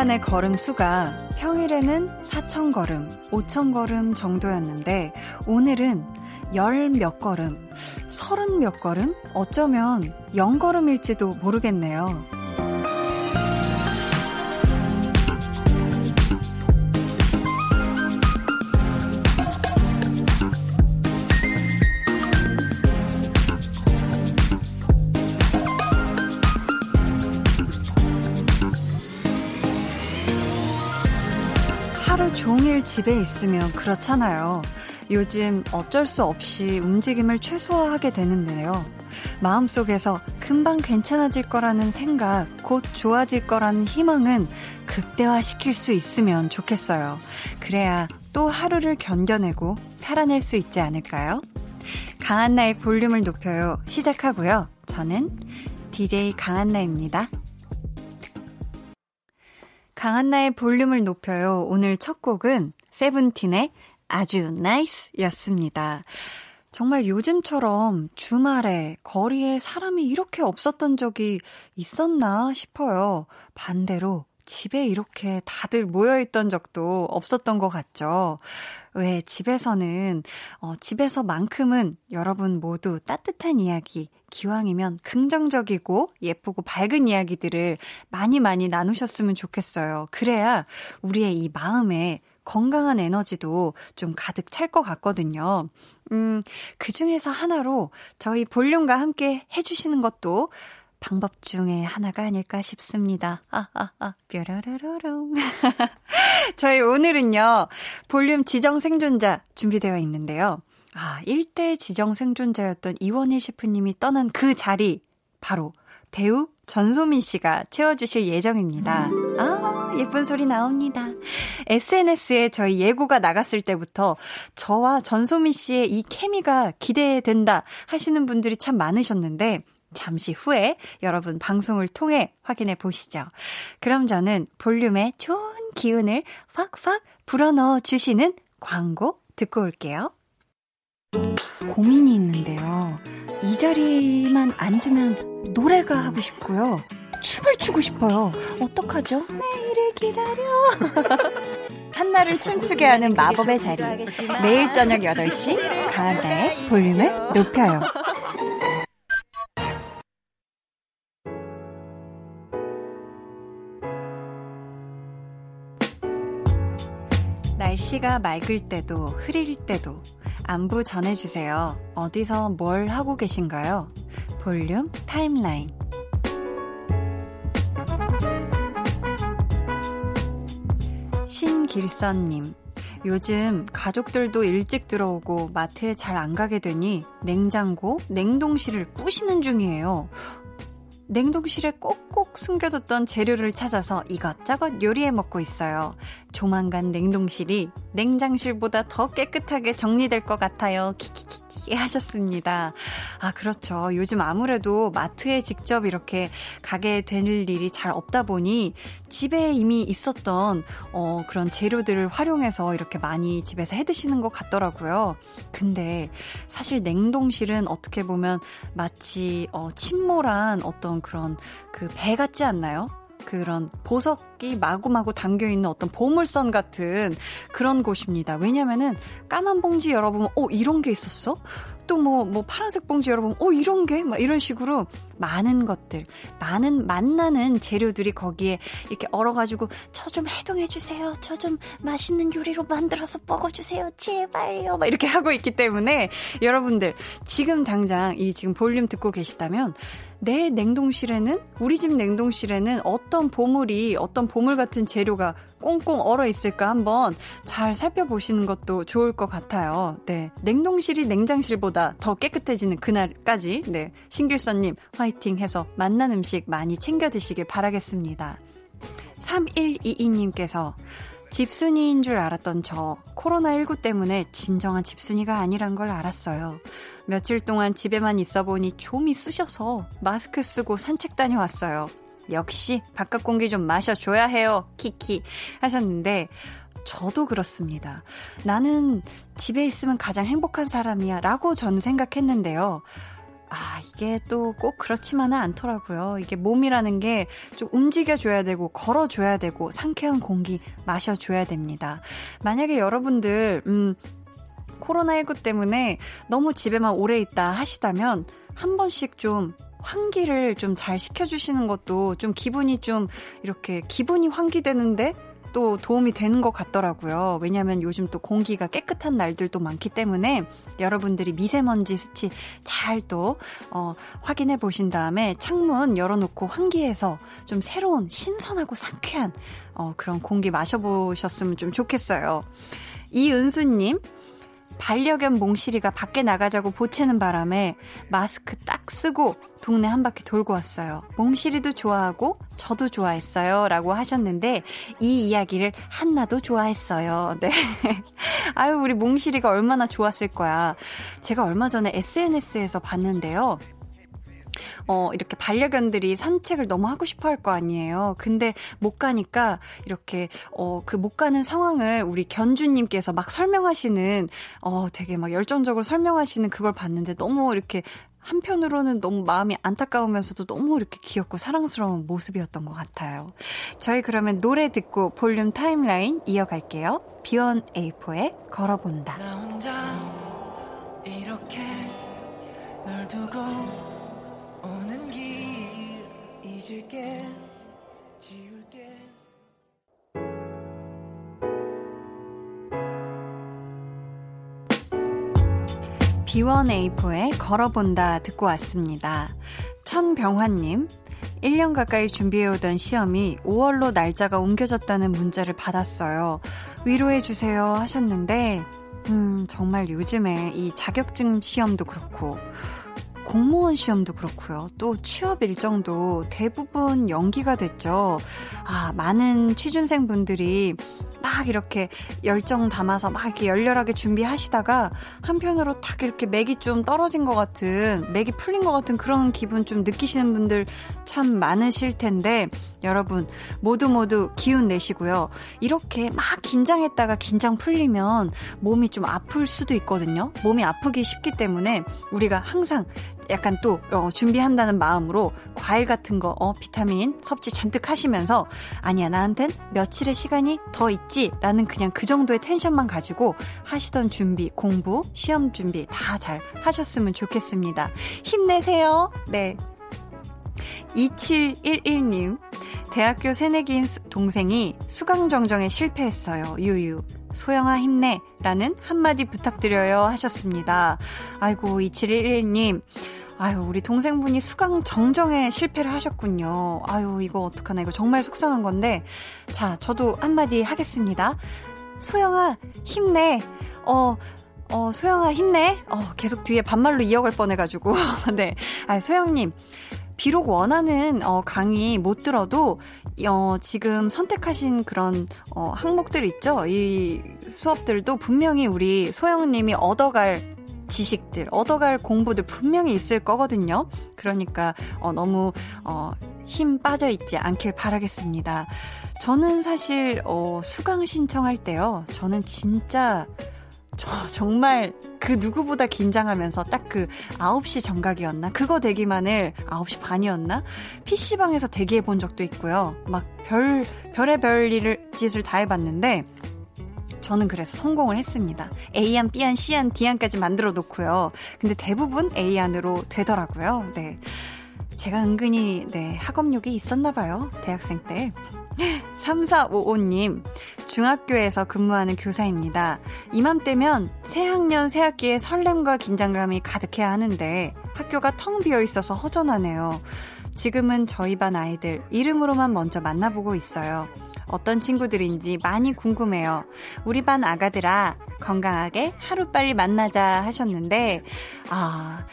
동안의 걸음 수가 평일에는 4,000걸음, 5,000걸음 정도였는데 오늘은 열 몇 걸음, 서른 몇 걸음? 어쩌면 0 걸음일지도 모르겠네요. 집에 있으면 그렇잖아요. 요즘 어쩔 수 없이 움직임을 최소화하게 되는데요. 마음속에서 금방 괜찮아질 거라는 생각, 곧 좋아질 거라는 희망은 극대화시킬 수 있으면 좋겠어요. 그래야 또 하루를 견뎌내고 살아낼 수 있지 않을까요? 강한나의 볼륨을 높여요. 시작하고요. 저는 DJ 강한나입니다. 강한나의 볼륨을 높여요. 오늘 첫 곡은 세븐틴의 아주 NICE 였습니다. 정말 요즘처럼 주말에 거리에 사람이 이렇게 없었던 적이 있었나 싶어요. 반대로 집에 이렇게 다들 모여있던 적도 없었던 것 같죠. 왜 집에서는, 어, 집에서만큼은 여러분 모두 따뜻한 이야기, 기왕이면 긍정적이고 예쁘고 밝은 이야기들을 많이 많이 나누셨으면 좋겠어요. 그래야 우리의 이 마음에 건강한 에너지도 좀 가득 찰 것 같거든요. 음, 그 중에서 하나로 저희 볼륨과 함께 해주시는 것도 방법 중에 하나가 아닐까 싶습니다. 아, 아, 아, 뾰라라라롱. 저희 오늘은요, 볼륨 지정 생존자 준비되어 있는데요. 아, 1대 지정 생존자였던 이원일 셰프님이 떠난 그 자리, 바로 배우 전소민 씨가 채워주실 예정입니다. 아, 예쁜 소리 나옵니다. SNS에 저희 예고가 나갔을 때부터 저와 전소민 씨의 이 케미가 기대된다 하시는 분들이 참 많으셨는데, 잠시 후에 여러분 방송을 통해 확인해 보시죠. 그럼 저는 볼륨에 좋은 기운을 팍팍 불어넣어 주시는 광고 듣고 올게요. 고민이 있는데요. 이 자리만 앉으면 노래가 하고 싶고요. 춤을 추고 싶어요. 어떡하죠? 내일을 기다려. 한나를 춤추게 하는 마법의 자리. 매일 저녁 8시 가은다의 볼륨을 높여요. 날씨가 맑을 때도 흐릴 때도 안부 전해주세요. 어디서 뭘 하고 계신가요? 볼륨 타임라인. 신길선님. 요즘 가족들도 일찍 들어오고 마트에 잘 안 가게 되니 냉장고, 냉동실을 부시는 중이에요. 냉동실에 꼭꼭 숨겨뒀던 재료를 찾아서 이것저것 요리해 먹고 있어요. 조만간 냉동실이 냉장실보다 더 깨끗하게 정리될 것 같아요. 키키키 키 하셨습니다. 아, 그렇죠. 요즘 아무래도 마트에 직접 이렇게 가게 될 일이 잘 없다 보니 집에 이미 있었던 어, 그런 재료들을 활용해서 이렇게 많이 집에서 해 드시는 것 같더라고요. 근데 사실 냉동실은 어떻게 보면 마치 어, 침몰한 어떤 그런 그 배 같지 않나요? 그런 보석이 마구마구 담겨 있는 어떤 보물선 같은 그런 곳입니다. 왜냐면은 까만 봉지 열어보면, 어, 이런 게 있었어? 또 뭐, 뭐, 파란색 봉지 열어보면, 어, 이런 게? 막 이런 식으로 많은 것들, 많은, 만나는 재료들이 거기에 이렇게 얼어 가지고, 저 좀 해동해 주세요. 저 좀 맛있는 요리로 만들어서 먹어 주세요. 제발요. 막 이렇게 하고 있기 때문에, 여러분들, 지금 당장 이 지금 볼륨 듣고 계시다면, 내 냉동실에는 우리 집 냉동실에는 어떤 보물이 어떤 보물 같은 재료가 꽁꽁 얼어 있을까 한번 잘 살펴보시는 것도 좋을 것 같아요. 네. 냉동실이 냉장실보다 더 깨끗해지는 그날까지 네. 신길선 님 화이팅 해서 맛난 음식 많이 챙겨 드시길 바라겠습니다. 3122님께서 집순이인 줄 알았던 저 코로나19 때문에 진정한 집순이가 아니란 걸 알았어요. 며칠 동안 집에만 있어 보니 좀이 쑤셔서 마스크 쓰고 산책 다녀왔어요. 역시 바깥 공기 좀 마셔줘야 해요. 키키 하셨는데 저도 그렇습니다. 나는 집에 있으면 가장 행복한 사람이야 라고 저는 생각했는데요. 아, 이게 또 꼭 그렇지만은 않더라고요. 이게 몸이라는 게 좀 움직여줘야 되고, 걸어줘야 되고, 상쾌한 공기 마셔줘야 됩니다. 만약에 여러분들, 음, 코로나19 때문에 너무 집에만 오래 있다 하시다면, 한 번씩 좀 환기를 좀 잘 시켜주시는 것도 좀 기분이 좀 이렇게 기분이 환기되는데 또 도움이 되는 것 같더라고요. 왜냐하면 요즘 또 공기가 깨끗한 날들도 많기 때문에 여러분들이 미세먼지 수치 잘 또 어, 확인해 보신 다음에 창문 열어놓고 환기해서 좀 새로운 신선하고 상쾌한 어, 그런 공기 마셔보셨으면 좀 좋겠어요. 이은수님, 반려견 몽실이가 밖에 나가자고 보채는 바람에 마스크 딱 쓰고 동네 한 바퀴 돌고 왔어요. 몽실이도 좋아하고 저도 좋아했어요. 라고 하셨는데 이 이야기를 한나도 좋아했어요. 네. 아유, 우리 몽실이가 얼마나 좋았을 거야. 제가 얼마 전에 SNS에서 봤는데요. 어, 이렇게 반려견들이 산책을 너무 하고 싶어 할 거 아니에요. 근데 못 가니까 이렇게, 어, 그 못 가는 상황을 우리 견주님께서 막 설명하시는, 어, 되게 막 열정적으로 설명하시는 그걸 봤는데 너무 이렇게 한편으로는 너무 마음이 안타까우면서도 너무 이렇게 귀엽고 사랑스러운 모습이었던 것 같아요. 저희 그러면 노래 듣고 볼륨 타임라인 이어갈게요. 비원 에이포의 걸어본다. 나 혼자 이렇게 널 두고 잊을게 지울게 B1A4의 걸어본다 듣고 왔습니다. 천병환님, 1년 가까이 시준비해오던 시험이 5월로 날짜가 옮겨졌다는 문자를 받았어요. 위로해주세요 하셨는데, 음, 정말 요즘에 이 자격증 시험도 그렇고, 공무원 시험도 그렇고요. 또 취업 일정도 대부분 연기가 됐죠. 아, 많은 취준생 분들이 막 이렇게 열정 담아서 막 이렇게 열렬하게 준비하시다가 한편으로 탁 이렇게 맥이 좀 떨어진 것 같은, 맥이 풀린 것 같은 그런 기분 좀 느끼시는 분들 참 많으실 텐데, 여러분, 모두 모두 기운 내시고요. 이렇게 막 긴장했다가 긴장 풀리면 몸이 좀 아플 수도 있거든요. 몸이 아프기 쉽기 때문에 우리가 항상 약간 또 어, 준비한다는 마음으로 과일 같은 거, 어, 비타민 섭취 잔뜩 하시면서 아니야 나한텐 며칠의 시간이 더 있지라는 그냥 그 정도의 텐션만 가지고 하시던 준비, 공부, 시험 준비 다 잘 하셨으면 좋겠습니다. 힘내세요. 네. 2711님, 대학교 새내기인 동생이 수강정정에 실패했어요. 유유. 소영아 힘내. 라는 한마디 부탁드려요. 하셨습니다. 아이고, 2711님. 아유, 우리 동생분이 수강 정정에 실패를 하셨군요. 아유, 이거 어떡하나. 이거 정말 속상한 건데. 자, 저도 한마디 하겠습니다. 소영아, 힘내. 어, 어, 소영아, 힘내. 어, 계속 뒤에 반말로 이어갈 뻔해가지고. 네. 아, 소영님. 비록 원하는 어, 강의 못 들어도 어, 지금 선택하신 그런 어, 항목들 있죠. 이 수업들도 분명히 우리 소영님이 얻어갈 지식들, 얻어갈 공부들 분명히 있을 거거든요. 그러니까 어, 너무 어, 힘 빠져 있지 않길 바라겠습니다. 저는 사실 어, 수강 신청할 때요. 저는 진짜 저 정말 그 누구보다 긴장하면서 딱 그 9시 정각이었나? 그거 대기만을 9시 반이었나? PC방에서 대기해 본 적도 있고요. 막 별, 별의 별 일을, 짓을 다 해봤는데, 저는 그래서 성공을 했습니다. A안, B안, C안, D안까지 만들어 놓고요. 근데 대부분 A안으로 되더라고요. 네. 제가 은근히, 네, 학업력이 있었나 봐요. 대학생 때. 3455님, 중학교에서 근무하는 교사입니다. 이맘때면 새학년 새학기에 설렘과 긴장감이 가득해야 하는데 학교가 텅 비어 있어서 허전하네요. 지금은 저희 반 아이들 이름으로만 먼저 만나보고 있어요. 어떤 친구들인지 많이 궁금해요. 우리 반 아가들아, 건강하게 하루빨리 만나자 하셨는데, 아,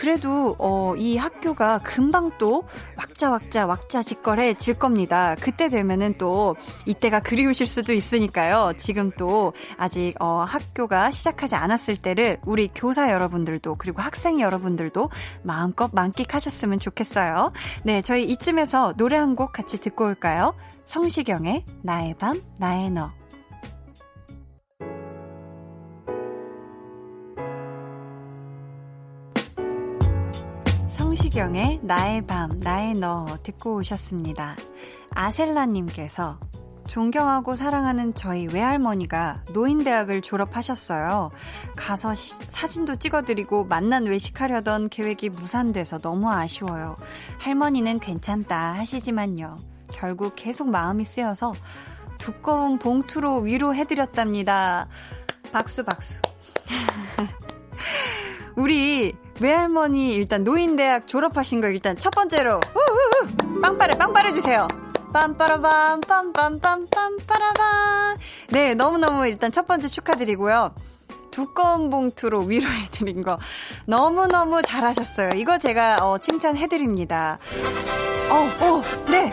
그래도 어, 이 학교가 금방 또 왁자 왁자 왁자지껄해질 겁니다. 그때 되면은 또 이때가 그리우실 수도 있으니까요. 지금 또 아직 어, 학교가 시작하지 않았을 때를 우리 교사 여러분들도 그리고 학생 여러분들도 마음껏 만끽하셨으면 좋겠어요. 네, 저희 이쯤에서 노래 한 곡 같이 듣고 올까요? 성시경의 나의 밤 나의 너 성시경의 나의 밤, 나의 너 듣고 오셨습니다. 아셀라님께서 존경하고 사랑하는 저희 외할머니가 노인대학을 졸업하셨어요. 가서 시, 사진도 찍어드리고 만난 외식하려던 계획이 무산돼서 너무 아쉬워요. 할머니는 괜찮다 하시지만요. 결국 계속 마음이 쓰여서 두꺼운 봉투로 위로해드렸답니다. 박수, 박수. 우리 외할머니 일단 노인대학 졸업하신 거 일단 첫 번째로 우우우 빵빠레 빵빠레 주세요. 빰빠라밤 빰빰빰 빰 빠라밤 네 너무너무 일단 첫 번째 축하드리고요. 두꺼운 봉투로 위로해드린 거 너무너무 잘하셨어요. 이거 제가 어, 칭찬해드립니다. 어, 오, 네.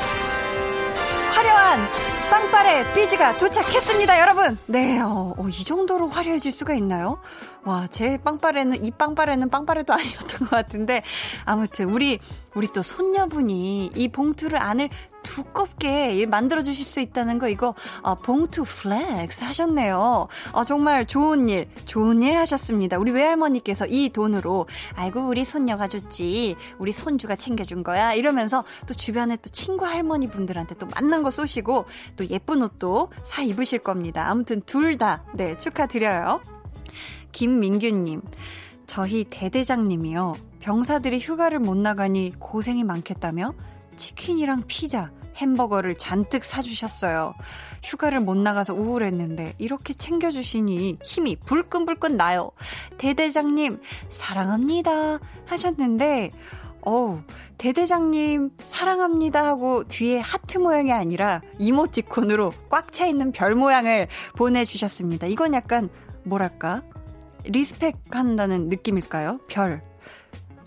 화려한 빵빠레 삐지가 도착했습니다, 여러분. 네, 어, 어, 이 정도로 화려해질 수가 있나요? 와, 제 빵빠레는, 이 빵빠레는 빵빠레도 아니었던 것 같은데, 아무튼, 우리, 우리 또 손녀분이 이 봉투를 안을 두껍게 만들어 주실 수 있다는 거 이거 어, 봉투 flex 하셨네요. 어, 정말 좋은 일, 좋은 일 하셨습니다. 우리 외할머니께서 이 돈으로 아이고 우리 손녀가 줬지, 우리 손주가 챙겨준 거야 이러면서 또 주변에 또 친구 할머니 분들한테 또 맛난 거 쏘시고 또 예쁜 옷도 사 입으실 겁니다. 아무튼 둘 다 네 축하드려요. 김민규님, 저희 대대장님이요. 병사들이 휴가를 못 나가니 고생이 많겠다며 치킨이랑 피자, 햄버거를 잔뜩 사주셨어요. 휴가를 못 나가서 우울했는데 이렇게 챙겨주시니 힘이 불끈불끈 나요. 대대장님, 사랑합니다. 하셨는데, 어우, 대대장님, 사랑합니다 하고 뒤에 하트 모양이 아니라 이모티콘으로 꽉 차 있는 별 모양을 보내주셨습니다. 이건 약간, 뭐랄까? respect 한다는 느낌일까요? 별.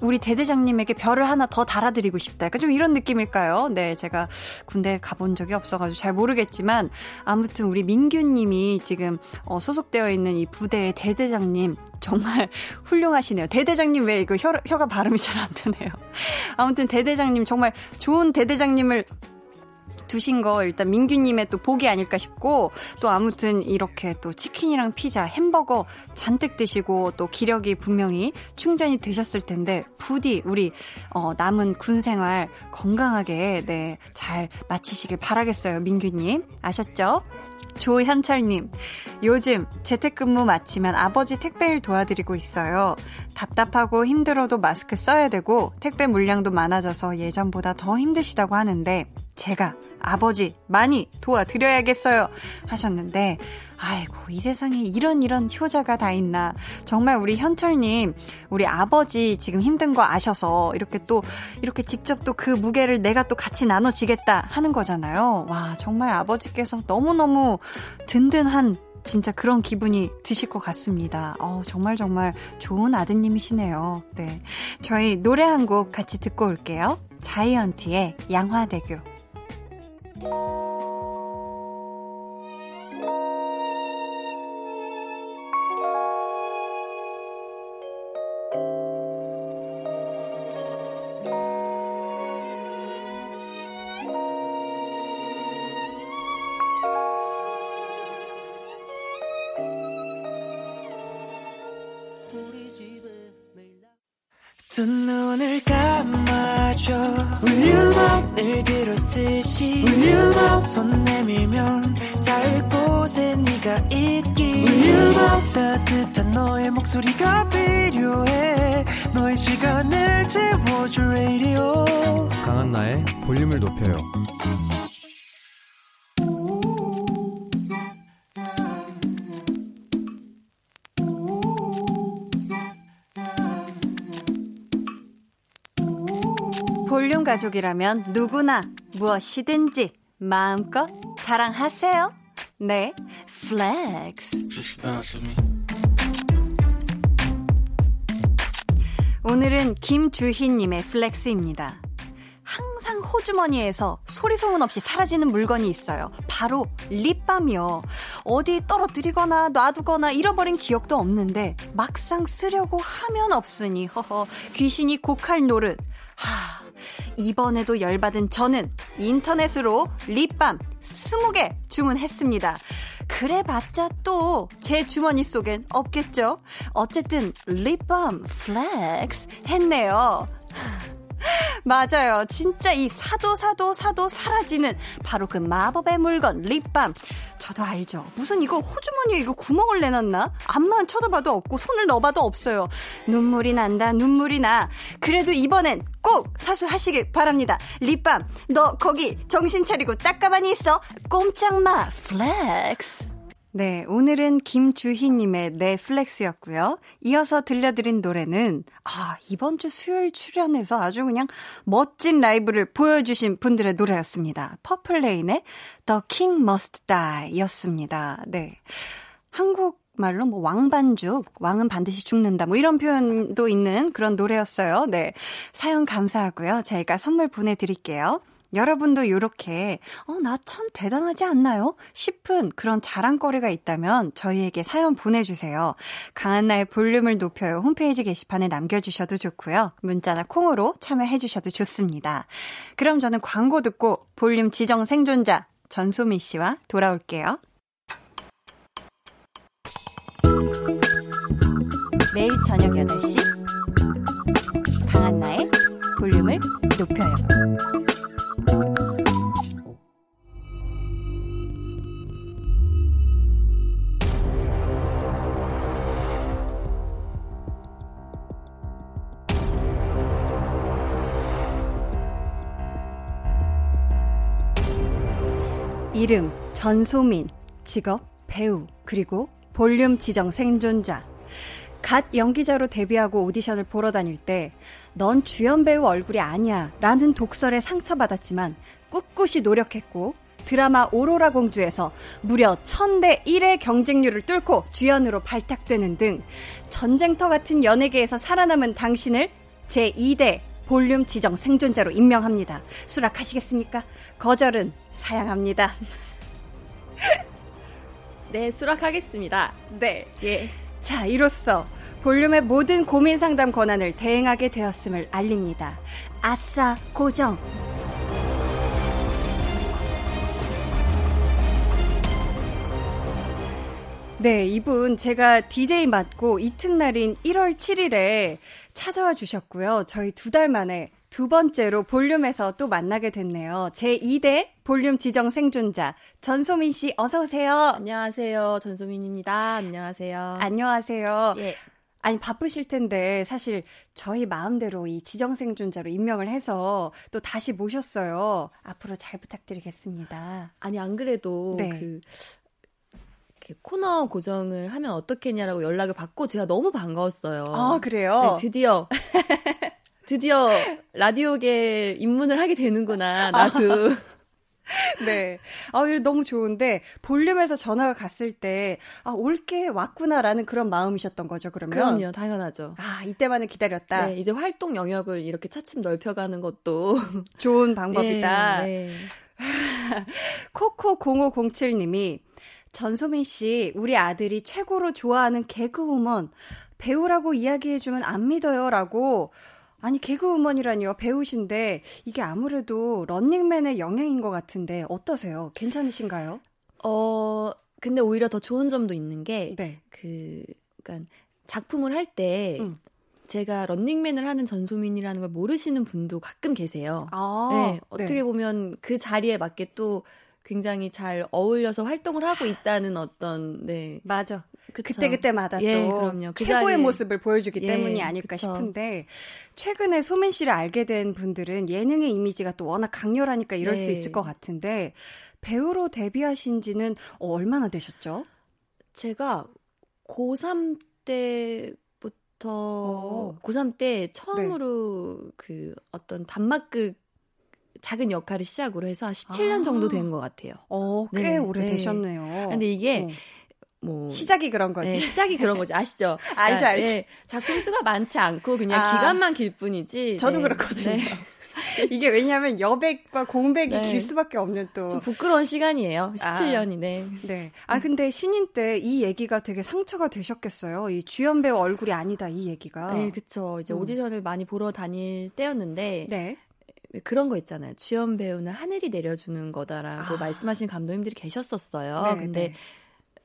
우리 대대장님에게 별을 하나 더 달아드리고 싶다. 약간 좀 이런 느낌일까요? 네, 제가 군대 가본 적이 없어가지고 잘 모르겠지만, 아무튼 우리 민규님이 지금 어, 소속되어 있는 이 부대의 대대장님, 정말 훌륭하시네요. 대대장님 왜 이거 혀, 혀가 발음이 잘 안 되네요. 아무튼 대대장님 정말 좋은 대대장님을 두신 거 일단 민규님의 또 복이 아닐까 싶고 또 아무튼 이렇게 또 치킨이랑 피자, 햄버거 잔뜩 드시고 또 기력이 분명히 충전이 되셨을 텐데 부디 우리 어, 남은 군 생활 건강하게 네, 잘 마치시길 바라겠어요. 민규님 아셨죠? 조현철님, 요즘 재택근무 마치면 아버지 택배일 도와드리고 있어요. 답답하고 힘들어도 마스크 써야 되고 택배 물량도 많아져서 예전보다 더 힘드시다고 하는데 제가 아버지 많이 도와드려야겠어요. 하셨는데, 아이고, 이 세상에 이런 이런 효자가 다 있나. 정말 우리 현철님, 우리 아버지 지금 힘든 거 아셔서 이렇게 또, 이렇게 직접 또 그 무게를 내가 또 같이 나눠지겠다 하는 거잖아요. 와, 정말 아버지께서 너무너무 든든한 진짜 그런 기분이 드실 것 같습니다. 어, 정말 정말 좋은 아드님이시네요. 네. 저희 노래 한 곡 같이 듣고 올게요. 자이언티의 양화대교. 두 눈을 감아 줘. Will you know 늘 그렇듯이. Will you know 손 내밀면 닿을 곳에 네가 있기. Will you know 따뜻한 너의 목소리가 필요해. 너의 시간을 채워줄 radio. 강한나의 볼륨을 높여요 가족이라면 누구나 무엇이든지 마음껏 자랑하세요. 네, flex. 오늘은 김주희님의 flex입니다. 항상 호주머니에서 소리 소문 없이 사라지는 물건이 있어요. 바로 립밤이요. 어디 떨어뜨리거나 놔두거나 잃어버린 기억도 없는데 막상 쓰려고 하면 없으니 허허 귀신이 곡할 노릇. 하, 이번에도 열받은 저는 인터넷으로 립밤 20개 주문했습니다. 그래봤자 또 제 주머니 속엔 없겠죠? 어쨌든 립밤 flex 했네요. 맞아요. 진짜 이 사도 사도 사도 사라지는 바로 그 마법의 물건 립밤. 저도 알죠. 무슨 이거 호주머니에 이거 구멍을 내놨나? 앞만 쳐다봐도 없고 손을 넣어봐도 없어요. 눈물이 난다 눈물이 나. 그래도 이번엔 꼭 사수하시길 바랍니다. 립밤 너 거기 정신 차리고 딱 가만히 있어. 꼼짝마 flex. 네, 오늘은 김주희님의 네 flex였고요. 이어서 들려드린 노래는 아 이번 주 수요일 출연해서 아주 그냥 멋진 라이브를 보여주신 분들의 노래였습니다. 퍼플레인의 The King Must Die였습니다. 네, 한국 말로 뭐 왕반죽, 왕은 반드시 죽는다, 뭐 이런 표현도 있는 그런 노래였어요. 네. 사연 감사하고요. 저희가 선물 보내드릴게요. 여러분도 이렇게 어, 나 참 대단하지 않나요? 싶은 그런 자랑거리가 있다면 저희에게 사연 보내주세요. 강한나의 볼륨을 높여요. 홈페이지 게시판에 남겨주셔도 좋고요. 문자나 콩으로 참여해주셔도 좋습니다. 그럼 저는 광고 듣고 볼륨 지정 생존자 전소미 씨와 돌아올게요. 매일 저녁 8시 강한나의 볼륨을 높여요. 이름 전소민, 직업 배우, 그리고 볼륨 지정 생존자. 갓 연기자로 데뷔하고 오디션을 보러 다닐 때, 넌 주연 배우 얼굴이 아니야. 라는 독설에 상처받았지만, 꿋꿋이 노력했고, 드라마 오로라 공주에서 무려 1000대 1의 경쟁률을 뚫고 주연으로 발탁되는 등, 전쟁터 같은 연예계에서 살아남은 당신을 제2대 볼륨 지정 생존자로 임명합니다. 수락하시겠습니까? 거절은 사양합니다. 네, 수락하겠습니다. 네. 예. 자, 이로써 볼륨의 모든 고민 상담 권한을 대행하게 되었음을 알립니다. 아싸, 고정. 네, 이분 제가 DJ 맡고 이튿날인 1월 7일에 찾아와 주셨고요. 저희 두 달 만에 두 번째로 볼륨에서 또 만나게 됐네요. 제2대 볼륨 지정 생존자 전소민 씨 어서 오세요. 안녕하세요. 전소민입니다. 안녕하세요. 안녕하세요. 예. 아니 바쁘실 텐데 사실 저희 마음대로 이 지정 생존자로 임명을 해서 또 다시 모셨어요. 앞으로 잘 부탁드리겠습니다. 아니 안 그래도 네. 그 코너 고정을 하면 어떻겠냐라고 연락을 받고 제가 너무 반가웠어요. 아, 그래요? 네, 드디어. 드디어 라디오계 입문을 하게 되는구나, 나도. 네. 아, 너무 좋은데, 볼륨에서 전화가 갔을 때, 아, 올게 왔구나라는 그런 마음이셨던 거죠, 그러면? 그럼요, 당연하죠. 아, 이때만을 기다렸다. 네, 이제 활동 영역을 이렇게 차츰 넓혀가는 것도 좋은 방법이다. 네, 네. 코코0507님이 전소민 씨, 우리 아들이 최고로 좋아하는 개그우먼, 배우라고 이야기해주면 안 믿어요. 라고. 아니, 개그우먼이라니요. 배우신데, 이게 아무래도 런닝맨의 영향인 것 같은데, 어떠세요? 괜찮으신가요? 어, 근데 오히려 더 좋은 점도 있는 게, 네. 그, 그니까, 작품을 할 때, 음. 제가 런닝맨을 하는 전소민이라는 걸 모르시는 분도 가끔 계세요. 아, 네, 어떻게 네. 보면 그 자리에 맞게 또 굉장히 잘 어울려서 활동을 하고 있다는 어떤 네 맞아 그때 그때마다 예, 또 그럼요. 그 최고의 자리에. 모습을 보여주기 예, 때문이 아닐까 그쵸. 싶은데 최근에 소민 씨를 알게 된 분들은 예능의 이미지가 또 워낙 강렬하니까 이럴 네. 수 있을 것 같은데 배우로 데뷔하신 지는 얼마나 되셨죠? 제가 고3 때 부터 어. 고3 때 처음으로 네. 그 어떤 단막극 작은 역할을 시작으로 해서 17년 아. 정도 된 것 같아요. 어, 꽤 네, 오래 네. 되셨네요. 근데 이게 어. 뭐 시작이 그런 거지. 네, 시작이 그런 거지. 아시죠? 알죠, 그러니까, 알죠. 네, 작품 수가 많지 않고 그냥 아, 기간만 길 뿐이지. 저도 네, 그렇거든요. 네. 이게 왜냐하면 여백과 공백이 네. 길 수밖에 없는 또. 좀 부끄러운 시간이에요. 17년이, 네. 네. 아, 근데 신인 때 이 얘기가 되게 상처가 되셨겠어요. 이 주연 배우 얼굴이 아니다, 이 얘기가. 네, 그쵸. 이제 음. 오디션을 많이 보러 다닐 때였는데. 네. 그런 거 있잖아요. 주연 배우는 하늘이 내려주는 거다라고 아. 말씀하시는 감독님들이 계셨었어요. 네, 근데 네.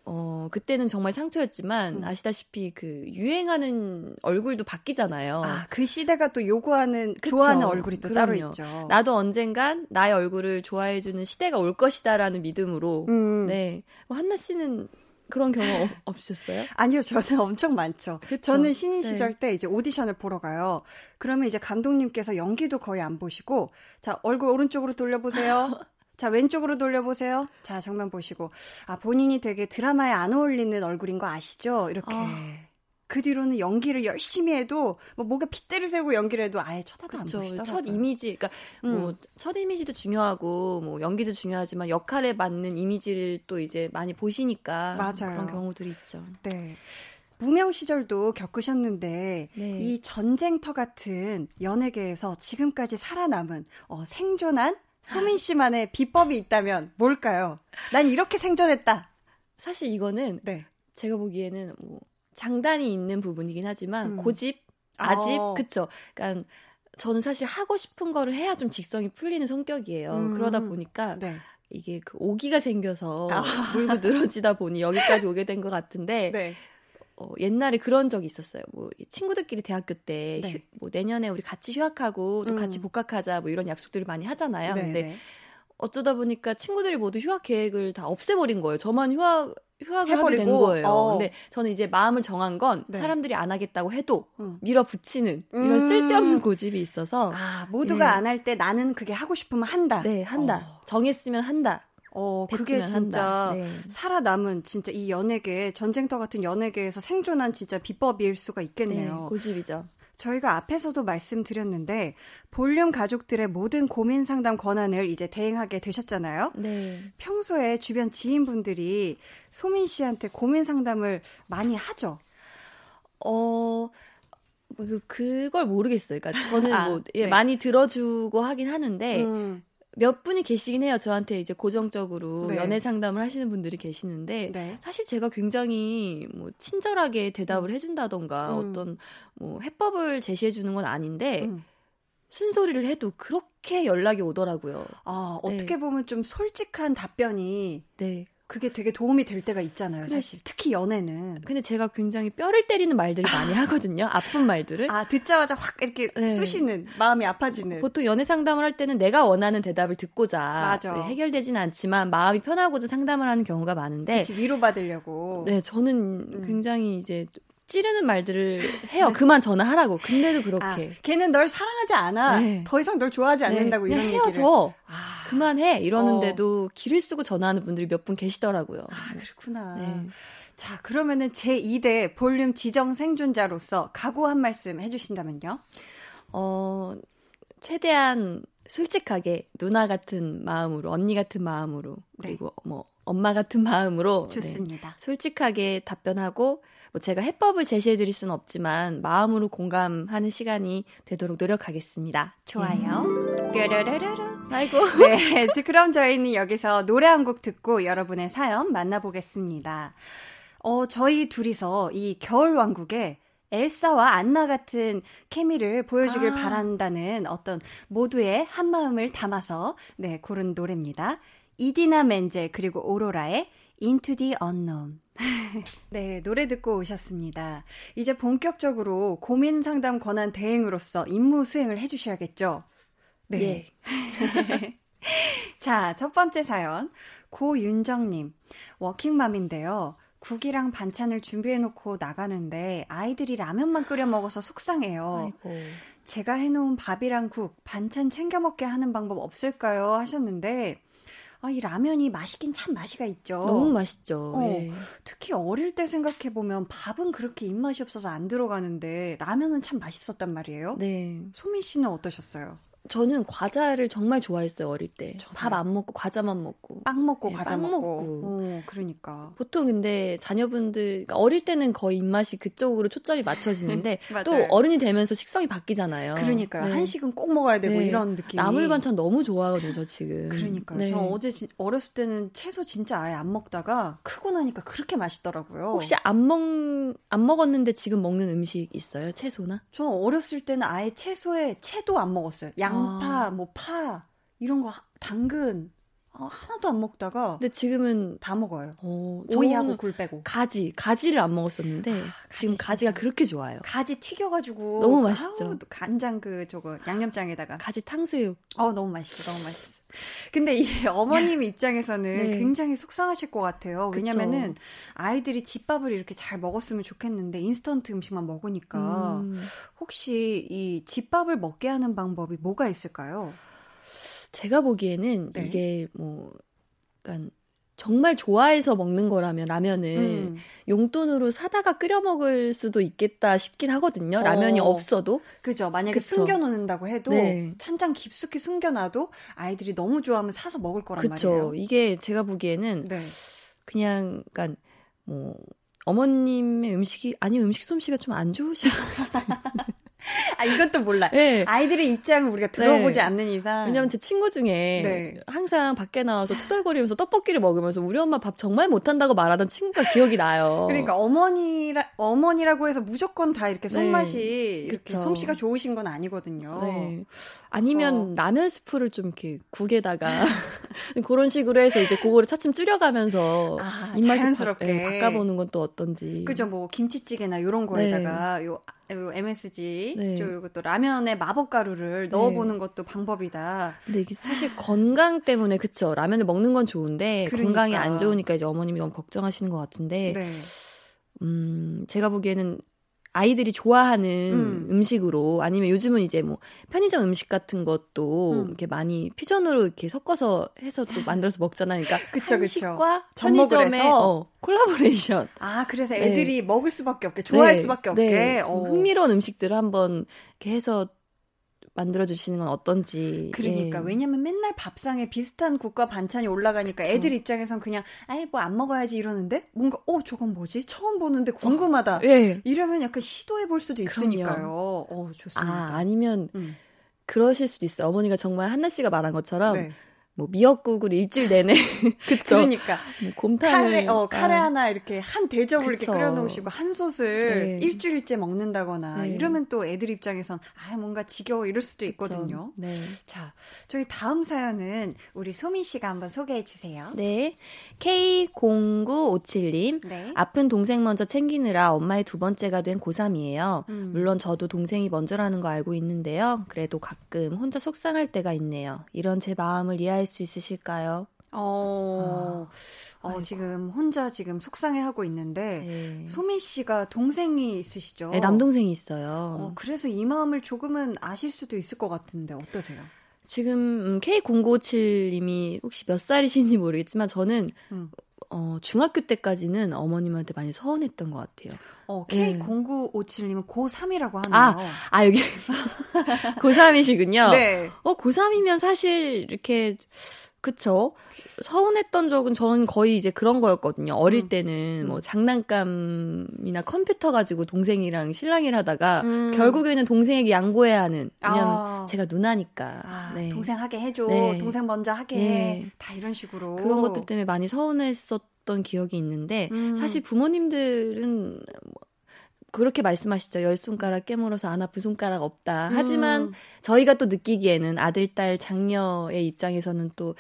어, 그때는 정말 상처였지만, 음. 아시다시피 그, 유행하는 얼굴도 바뀌잖아요. 아, 그 시대가 또 요구하는, 그쵸? 좋아하는 얼굴이 또 그럼요. 따로 있죠. 나도 언젠간 나의 얼굴을 좋아해 주는 시대가 올 것이다라는 믿음으로, 음. 네. 뭐, 한나 씨는 그런 경험 없으셨어요? 아니요, 저는 엄청 많죠. 그쵸? 저는 신인 네. 시절 때 이제 오디션을 보러 가요. 그러면 이제 감독님께서 연기도 거의 안 보시고, 자, 얼굴 오른쪽으로 돌려보세요. 자, 왼쪽으로 돌려보세요. 자, 정면 보시고. 아, 본인이 되게 드라마에 안 어울리는 얼굴인 거 아시죠? 이렇게. 아. 그 뒤로는 연기를 열심히 해도 뭐 목에 핏대를 세고 연기를 해도 아예 쳐다도 그쵸, 안 보시더라고요. 첫 이미지, 그러니까 음. 뭐첫 이미지도 중요하고 뭐 연기도 중요하지만 역할에 맞는 이미지를 또 이제 많이 보시니까 맞아요. 그런 경우들이 있죠. 네. 무명 시절도 겪으셨는데 네. 이 전쟁터 같은 연예계에서 지금까지 살아남은 어, 생존한 소민 씨만의 비법이 있다면 뭘까요? 난 이렇게 생존했다. 사실 이거는 네. 제가 보기에는 뭐 장단이 있는 부분이긴 하지만 음. 고집, 아집, 어. 그쵸? 그러니까 저는 사실 하고 싶은 거를 해야 좀 직성이 풀리는 성격이에요. 음. 그러다 보니까 네. 이게 그 오기가 생겨서 아. 물고 늘어지다 보니 여기까지 오게 된 것 같은데 네. 어, 옛날에 그런 적이 있었어요. 뭐 친구들끼리 대학교 때, 네. 휴, 뭐 내년에 우리 같이 휴학하고 또 음. 같이 복학하자 뭐 이런 약속들을 많이 하잖아요. 네, 근데 네. 어쩌다 보니까 친구들이 모두 휴학 계획을 다 없애버린 거예요. 저만 휴학 휴학을 해버리고. 하게 된 거예요. 어. 근데 저는 이제 마음을 정한 건 네. 사람들이 안 하겠다고 해도 음. 밀어붙이는 이런 음. 쓸데없는 고집이 있어서 아 모두가 예. 안할 때 나는 그게 하고 싶으면 한다. 네, 한다. 어. 정했으면 한다. 어, 그게 진짜 네. 살아남은 진짜 이 연예계 전쟁터 같은 연예계에서 생존한 진짜 비법일 수가 있겠네요. 네, 고집이죠. 저희가 앞에서도 말씀드렸는데 볼륨 가족들의 모든 고민 상담 권한을 이제 대행하게 되셨잖아요. 네. 평소에 주변 지인분들이 소민 씨한테 고민 상담을 많이 하죠. 어, 그, 그걸 모르겠어요. 그러니까 저는 아, 뭐 예, 네. 많이 들어주고 하긴 하는데 음. 몇 분이 계시긴 해요. 저한테 이제 고정적으로 네. 연애 상담을 하시는 분들이 계시는데 네. 사실 제가 굉장히 뭐 친절하게 대답을 음. 해준다던가 음. 어떤 뭐 해법을 제시해 주는 건 아닌데 음. 쓴소리를 해도 그렇게 연락이 오더라고요. 아 어떻게 네. 보면 좀 솔직한 답변이 네. 그게 되게 도움이 될 때가 있잖아요, 사실. 특히 연애는. 근데 제가 굉장히 뼈를 때리는 말들을 많이 하거든요. 아픈 말들을. 아, 듣자마자 확 이렇게 네. 쑤시는, 마음이 아파지는. 보통 연애 상담을 할 때는 내가 원하는 대답을 듣고자 네, 해결되지는 않지만 마음이 편하고자 상담을 하는 경우가 많은데. 그치, 위로받으려고. 네, 저는 음. 굉장히 이제 찌르는 말들을 해요. 그만 전화하라고. 근데도 그렇게. 아, 걔는 널 사랑하지 않아. 네. 더 이상 널 좋아하지 네. 않는다고 네. 이런 헤어져. 얘기를. 아. 그만해. 이러는데도 어. 길을 쓰고 전화하는 분들이 몇 분 계시더라고요. 아, 그렇구나. 네. 자, 그러면은 제 2대 볼륨 지정 생존자로서 각오 한 말씀 해주신다면요? 어, 최대한 솔직하게 누나 같은 마음으로, 언니 같은 마음으로, 네. 그리고 뭐 엄마 같은 마음으로 네, 좋습니다. 네, 솔직하게 답변하고 뭐 제가 해법을 제시해 드릴 수는 없지만 마음으로 공감하는 시간이 되도록 노력하겠습니다. 좋아요. 뾰로로로로. 아이고. 네, 그럼 저희는 여기서 노래 한 곡 듣고 여러분의 사연 만나보겠습니다. 어, 저희 둘이서 이 겨울 왕국에 엘사와 안나 같은 케미를 보여주길 아. 바란다는 어떤 모두의 한마음을 담아서 네, 고른 노래입니다. 이디나 멘젤 그리고 오로라의 Into the Unknown. 네, 노래 듣고 오셨습니다. 이제 본격적으로 고민 상담 권한 대행으로서 임무 수행을 해주셔야겠죠? 네. 예. 자, 첫 번째 사연. 고윤정님. 워킹맘인데요. 국이랑 반찬을 준비해놓고 나가는데 아이들이 라면만 끓여 먹어서 속상해요. 아이고. 제가 해놓은 밥이랑 국, 반찬 챙겨 먹게 하는 방법 없을까요? 하셨는데, 아, 이 라면이 맛있긴 참 맛이가 있죠. 너무 맛있죠. 어, 예. 특히 어릴 때 생각해 보면 밥은 그렇게 입맛이 없어서 안 들어가는데 라면은 참 맛있었단 말이에요. 네. 소민 씨는 어떠셨어요? 저는 과자를 정말 좋아했어요 어릴 때. 밥 안 먹고 과자만 먹고. 빵 먹고 네, 과자 빵 먹고. 먹고. 어, 그러니까. 보통 근데 자녀분들 그러니까 어릴 때는 거의 입맛이 그쪽으로 초점이 맞춰지는데 또 어른이 되면서 식성이 바뀌잖아요. 그러니까요. 네. 한식은 꼭 먹어야 되고 네. 이런 느낌. 나물 반찬 너무 좋아하거든요 저 지금. 그러니까요. 네. 저 어제 지, 어렸을 때는 채소 진짜 아예 안 먹다가 크고 나니까 그렇게 맛있더라고요. 혹시 안 먹 안 먹었는데 지금 먹는 음식 있어요? 채소나? 저는 어렸을 때는 아예 채소에 채도 안 먹었어요. 양 양파, 아. 뭐 파, 이런 거, 당근. 어, 하나도 안 먹다가 근데 지금은 다 먹어요. 어, 오이하고 굴 빼고. 가지, 가지를 안 먹었었는데 아, 지금 가지 가 그렇게 좋아요. 가지 튀겨가지고 너무 맛있죠. 아우, 간장 그 저거 양념장에다가 가지 탕수육. 어 너무 맛있어, 너무 맛있어. 근데 이 어머님 입장에서는 네. 굉장히 속상하실 것 같아요. 왜냐면은 그쵸. 아이들이 집밥을 이렇게 잘 먹었으면 좋겠는데 인스턴트 음식만 먹으니까 음. 혹시 이 집밥을 먹게 하는 방법이 뭐가 있을까요? 제가 보기에는 네. 이게 뭐, 그러니까 정말 좋아해서 먹는 거라면 라면을 음. 용돈으로 사다가 끓여 먹을 수도 있겠다 싶긴 하거든요. 라면이 어. 없어도. 그죠. 만약에 그쵸. 숨겨놓는다고 해도 네. 찬장 깊숙이 숨겨놔도 아이들이 너무 좋아하면 사서 먹을 거란 그쵸. 말이에요. 이게 제가 보기에는 네. 그냥 그러니까 뭐 어머님의 음식이 아니 음식 솜씨가 좀 안 좋으신 아, 이것도 몰라. 네. 아이들의 입장을 우리가 들어보지 네. 않는 이상. 왜냐면 제 친구 중에 네. 항상 밖에 나와서 투덜거리면서 떡볶이를 먹으면서 우리 엄마 밥 정말 못한다고 말하던 친구가 기억이 나요. 그러니까 어머니라, 어머니라고 해서 무조건 다 이렇게 네. 손맛이 이렇게 솜씨가 좋으신 건 아니거든요. 네. 아니면 어. 라면 스프를 좀 이렇게 국에다가 그런 식으로 해서 이제 그거를 차츰 줄여가면서 아, 입맛을 자연스럽게 바, 네, 바꿔보는 건 또 어떤지. 그죠, 뭐 김치찌개나 이런 거에다가 요요 MSG 네. 이것도 라면에 마법 가루를 네. 넣어보는 것도 방법이다. 근데 이게 사실 건강 때문에 그쵸 라면을 먹는 건 좋은데 그러니까. 건강이 안 좋으니까 이제 어머님이 너무 걱정하시는 것 같은데 네. 음 제가 보기에는 아이들이 좋아하는 음. 식으로 아니면 요즘은 이제 뭐 편의점 음식 같은 것도 음. 이렇게 많이 퓨전으로 이렇게 섞어서 해서 또 만들어서 먹잖아요. 그러니까 그쵸, 한식과 그쵸. 편의점의 어, 콜라보레이션. 아 그래서 애들이 네. 먹을 수밖에 없게 좋아할 네. 수밖에 없게 네. 어. 흥미로운 음식들을 한번 이렇게 해서 만들어 주시는 건 어떤지. 그러니까. 예. 왜냐면 맨날 밥상에 비슷한 국과 반찬이 올라가니까 그쵸. 애들 입장에선 그냥, 아이, 뭐 안 먹어야지 이러는데, 뭔가, 어, 저건 뭐지? 처음 보는데 궁금하다. 어, 예. 이러면 약간 시도해 볼 수도 있으니까요. 어, 좋습니다. 아, 아니면, 음. 그러실 수도 있어요. 어머니가 정말 한나 씨가 말한 것처럼, 네. 뭐 미역국을 일주일 내내 그쵸? 그러니까 뭐 곰탕을 카레 어 카레 아. 하나 이렇게 한 대접을 그쵸. 이렇게 끓여 놓으시고 한 솥을 네. 일주일째 먹는다거나 네. 이러면 또 애들 입장에선 아 뭔가 지겨워 이럴 수도 있거든요. 네. 자, 저희 다음 사연은 우리 소민 씨가 한번 소개해 주세요. 네. K0957님. 네. 아픈 동생 먼저 챙기느라 엄마의 두 번째가 된 고3이에요. 음. 물론 저도 동생이 먼저라는 거 알고 있는데요. 그래도 가끔 혼자 속상할 때가 있네요. 이런 제 마음을 이해할 수 있으실까요? 어, 아, 어 지금 혼자 지금 속상해하고 있는데 네. 소민 씨가 동생이 있으시죠? 네, 남동생이 있어요. 어, 그래서 이 마음을 조금은 아실 수도 있을 것 같은데 어떠세요? 지금 K0957님이 혹시 몇 살이신지 모르겠지만 저는 음. 어, 중학교 때까지는 어머님한테 많이 서운했던 것 같아요. 어, K0957님은 고3이라고 하네요. 아, 아 여기 고3이시군요. 네. 어, 고3이면 사실 이렇게 그쵸. 서운했던 적은 저는 거의 이제 그런 거였거든요. 어릴 음. 때는 음. 뭐 장난감이나 컴퓨터 가지고 동생이랑 실랑이를 하다가 음. 결국에는 동생에게 양보해야 하는. 왜냐면 아. 제가 누나니까. 아, 네. 동생 하게 해줘. 네. 동생 먼저 하게 네. 해. 다 이런 식으로. 그런 것들 때문에 많이 서운했었던 기억이 있는데 음. 사실 부모님들은 뭐 그렇게 말씀하시죠. 열 손가락 깨물어서 안 아픈 손가락 없다. 하지만 음. 저희가 또 느끼기에는 아들, 딸, 장녀의 입장에서는 또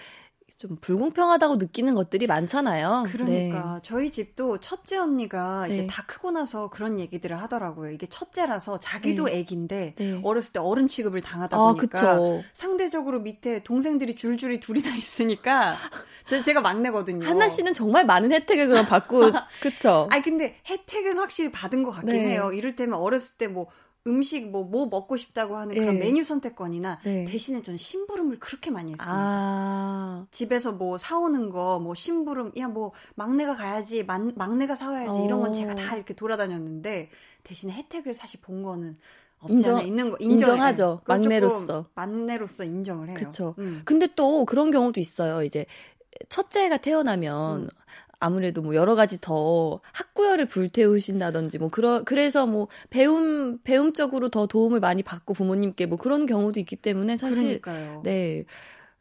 좀 불공평하다고 느끼는 것들이 많잖아요. 그러니까 네. 저희 집도 첫째 언니가 네. 이제 다 크고 나서 그런 얘기들을 하더라고요. 이게 첫째라서 자기도 네. 애기인데 네. 어렸을 때 어른 취급을 당하다 아, 보니까 아, 상대적으로 밑에 동생들이 줄줄이 둘이나 있으니까 저 제가 막내거든요. 한나 씨는 정말 많은 혜택을 그럼 받고 그쵸? 아니 근데 혜택은 확실히 받은 것 같긴 네. 해요. 이를테면 어렸을 때 뭐 음식 뭐, 뭐 먹고 싶다고 하는 그런 네. 메뉴 선택권이나 네. 대신에 전 심부름을 그렇게 많이 했습니다. 아. 집에서 뭐 사오는 거, 뭐 심부름, 야, 뭐 막내가 가야지, 막, 막내가 사와야지, 어. 이런 건 제가 다 이렇게 돌아다녔는데 대신에 혜택을 사실 본 거는 인정, 있는 거 인정하죠. 막내로서. 막내로서 인정을 해요. 그렇죠. 음. 근데 또 그런 경우도 있어요. 이제 첫째가 태어나면 음. 아무래도 뭐 여러 가지 더 학구열을 불태우신다든지 뭐 그러 그래서 뭐 배움 배움적으로 더 도움을 많이 받고 부모님께 뭐 그런 경우도 있기 때문에 사실 그러니까요. 네.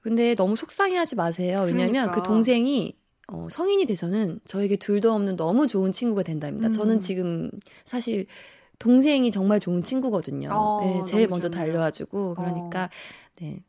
근데 너무 속상해하지 마세요. 왜냐하면 그 그러니까. 그 동생이 어, 성인이 돼서는 저에게 둘도 없는 너무 좋은 친구가 된답니다. 음. 저는 지금 사실 동생이 정말 좋은 친구거든요. 어, 네, 제일 먼저. 달려와주고 그러니까 어. 네.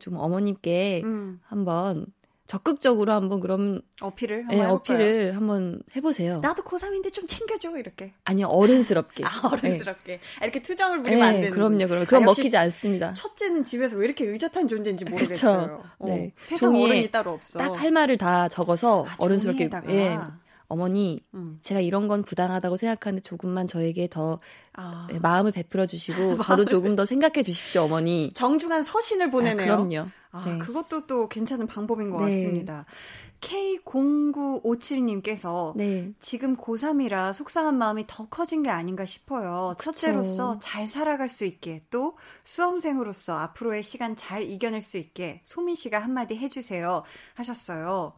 좀 어머님께 음. 한번 적극적으로 한번 그럼 어필을 한번 네, 어필을 한번 해보세요. 나도 고3인데 좀 챙겨줘 이렇게. 아니요 어른스럽게. 아, 어른스럽게. 네. 이렇게 투정을 부리면 네, 안 되는. 그럼요, 그럼 그럼 아, 먹히지 않습니다. 첫째는 집에서 왜 이렇게 의젓한 존재인지 모르겠어요. 어, 네. 세상 어른이 따로 없어. 딱 할 말을 다 적어서 아, 어른스럽게. 예. 어머니, 음. 제가 이런 건 부당하다고 생각하는데 조금만 저에게 더 아. 예, 마음을 베풀어 주시고 저도 조금 더 생각해 주십시오, 어머니. 정중한 서신을 보내네요. 아, 그럼요. 아, 네. 그것도 또 괜찮은 방법인 것 네. 같습니다. K0957님께서 네. 지금 고3이라 속상한 마음이 더 커진 게 아닌가 싶어요. 그쵸. 첫째로서 잘 살아갈 수 있게 또 수험생으로서 앞으로의 시간 잘 이겨낼 수 있게 소민 씨가 한마디 해주세요 하셨어요.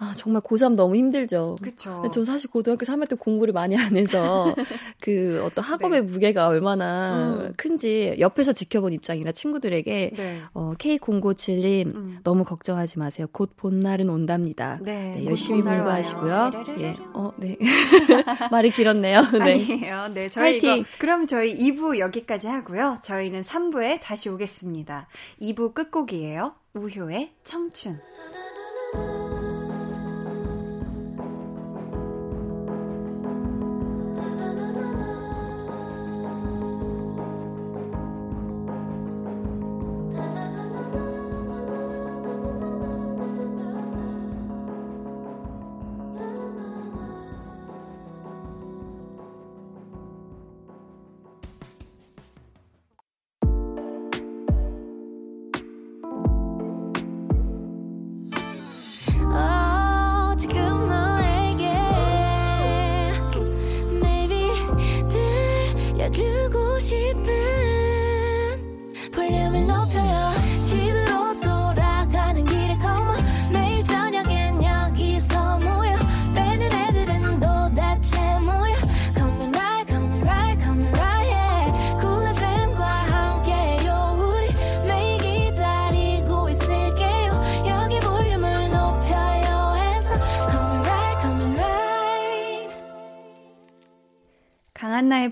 아, 정말 고3 너무 힘들죠. 그쵸. 저 사실 고등학교 3학년 때 공부를 많이 안 해서 그 어떤 학업의 네. 무게가 얼마나 음. 큰지 옆에서 지켜본 입장이라 친구들에게 네. 어, K097님 음. 너무 걱정하지 마세요. 곧 본날은 온답니다. 네, 네 열심히 공부하시고요. 예. 어, 네. 말이 길었네요. 네. 아니에요. 네, 저희 파이팅. 이거 그럼 저희 2부 여기까지 하고요. 저희는 3부에 다시 오겠습니다. 2부 끝곡이에요. 우효의 청춘.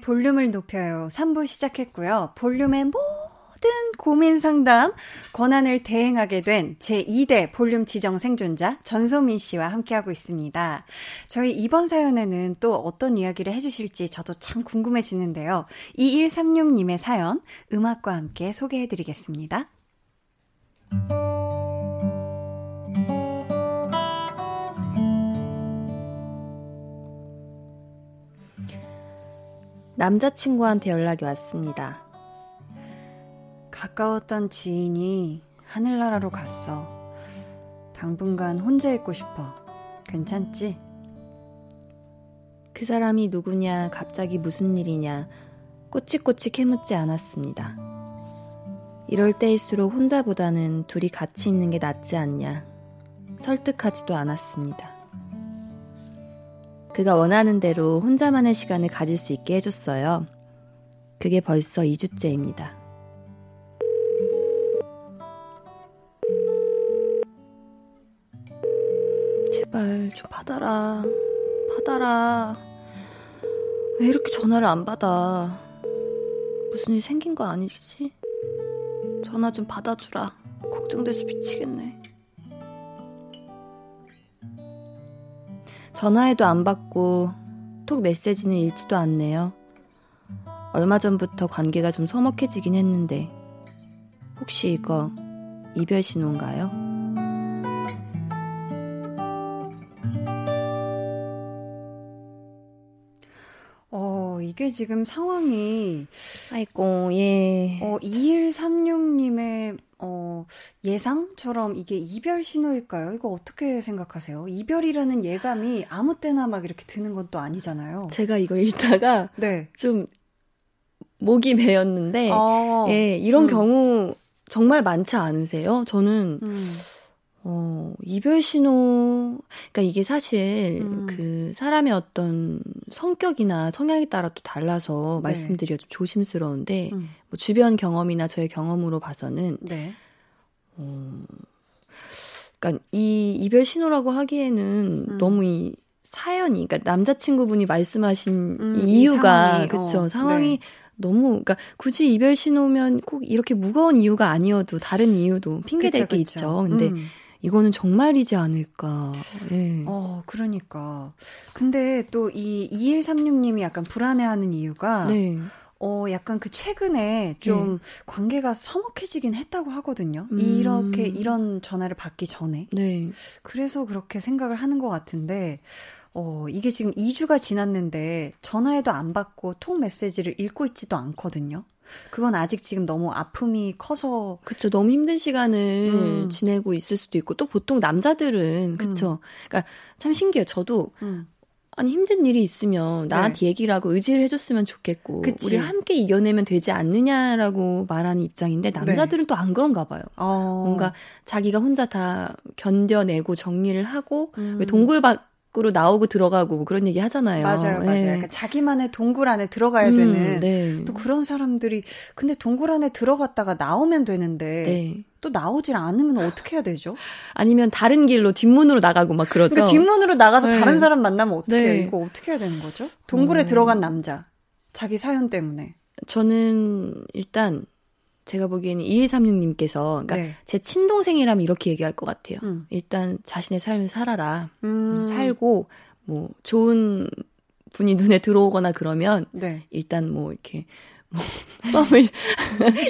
볼륨을 높여요. 3부 시작했고요. 볼륨의 모든 고민 상담, 권한을 대행하게 된 제2대 볼륨 지정 생존자 전소민 씨와 함께하고 있습니다. 저희 이번 사연에는 또 어떤 이야기를 해주실지 저도 참 궁금해지는데요. 2136님의 사연, 음악과 함께 소개해드리겠습니다. 남자친구한테 연락이 왔습니다. 가까웠던 지인이 하늘나라로 갔어. 당분간 혼자 있고 싶어. 괜찮지? 그 사람이 누구냐, 갑자기 무슨 일이냐, 꼬치꼬치 캐묻지 않았습니다. 이럴 때일수록 혼자보다는 둘이 같이 있는 게 낫지 않냐, 설득하지도 않았습니다. 그가 원하는 대로 혼자만의 시간을 가질 수 있게 해줬어요. 그게 벌써 2주째입니다. 제발 좀 받아라. 받아라. 왜 이렇게 전화를 안 받아? 무슨 일 생긴 거 아니지? 전화 좀 받아주라. 걱정돼서 미치겠네. 전화해도 안 받고 톡 메시지는 읽지도 않네요. 얼마 전부터 관계가 좀 서먹해지긴 했는데 혹시 이거 이별 신호인가요? 어, 이게 지금 상황이 아이고, 예. 어, 2136님의 어, 예상처럼 이게 이별 신호일까요? 이거 어떻게 생각하세요? 이별이라는 예감이 아무 때나 막 이렇게 드는 건 또 아니잖아요. 제가 이거 읽다가 네. 좀 목이 메였는데 어, 예, 이런 음. 경우 정말 많지 않으세요? 저는 음. 어, 이별 신호, 그러니까 이게 사실 음. 그 사람의 어떤 성격이나 성향에 따라 또 달라서 네. 말씀드려 좀 조심스러운데, 음. 뭐 주변 경험이나 저의 경험으로 봐서는, 네. 어, 그러니까 이 이별 신호라고 하기에는 음. 너무 이 사연이, 그러니까 남자친구분이 말씀하신 음, 이 이유가, 이 상황이, 그쵸, 어, 상황이 네. 너무 그러니까 굳이 이별 신호면 꼭 이렇게 무거운 이유가 아니어도 다른 이유도 핑계 댈게 있죠. 근데 음. 이거는 정말이지 않을까. 예. 어, 그러니까. 근데 또 이 2136님이 약간 불안해하는 이유가 네. 어, 약간 그 최근에 좀 네. 관계가 서먹해지긴 했다고 하거든요. 음. 이렇게, 이런 전화를 받기 전에. 네. 그래서 그렇게 생각을 하는 것 같은데, 어, 이게 지금 2주가 지났는데, 전화에도 안 받고 통 메시지를 읽고 있지도 않거든요. 그건 아직 지금 너무 아픔이 커서 그쵸 너무 힘든 시간을 음. 지내고 있을 수도 있고 또 보통 남자들은 그쵸 음. 그러니까 참 신기해요 저도 음. 아니 힘든 일이 있으면 나한테 네. 얘기를 하고 의지를 해줬으면 좋겠고 그치. 우리 함께 이겨내면 되지 않느냐라고 말하는 입장인데 남자들은 네. 또안 그런가 봐요. 어. 뭔가 자기가 혼자 다 견뎌내고 정리를 하고 왜 음. 동굴 밖 밖으로 나오고 들어가고 뭐 그런 얘기 하잖아요. 맞아요, 맞아요. 네. 그러니까 자기만의 동굴 안에 들어가야 음, 되는 네. 또 그런 사람들이 근데 동굴 안에 들어갔다가 나오면 되는데 네. 또 나오질 않으면 어떻게 해야 되죠? 아니면 다른 길로 뒷문으로 나가고 막 그러죠. 그러니까 뒷문으로 나가서 네. 다른 사람 만나면 어떻게? 네. 이거 어떻게 해야 되는 거죠? 동굴에 음. 들어간 남자 자기 사연 때문에 저는 일단 제가 보기에는 2136님께서, 그러니까 네. 제 친동생이라면 이렇게 얘기할 것 같아요. 음. 일단 자신의 삶을 살아라. 음. 살고, 뭐, 좋은 분이 눈에 들어오거나 그러면, 네. 일단 뭐, 이렇게, 뭐, 썸을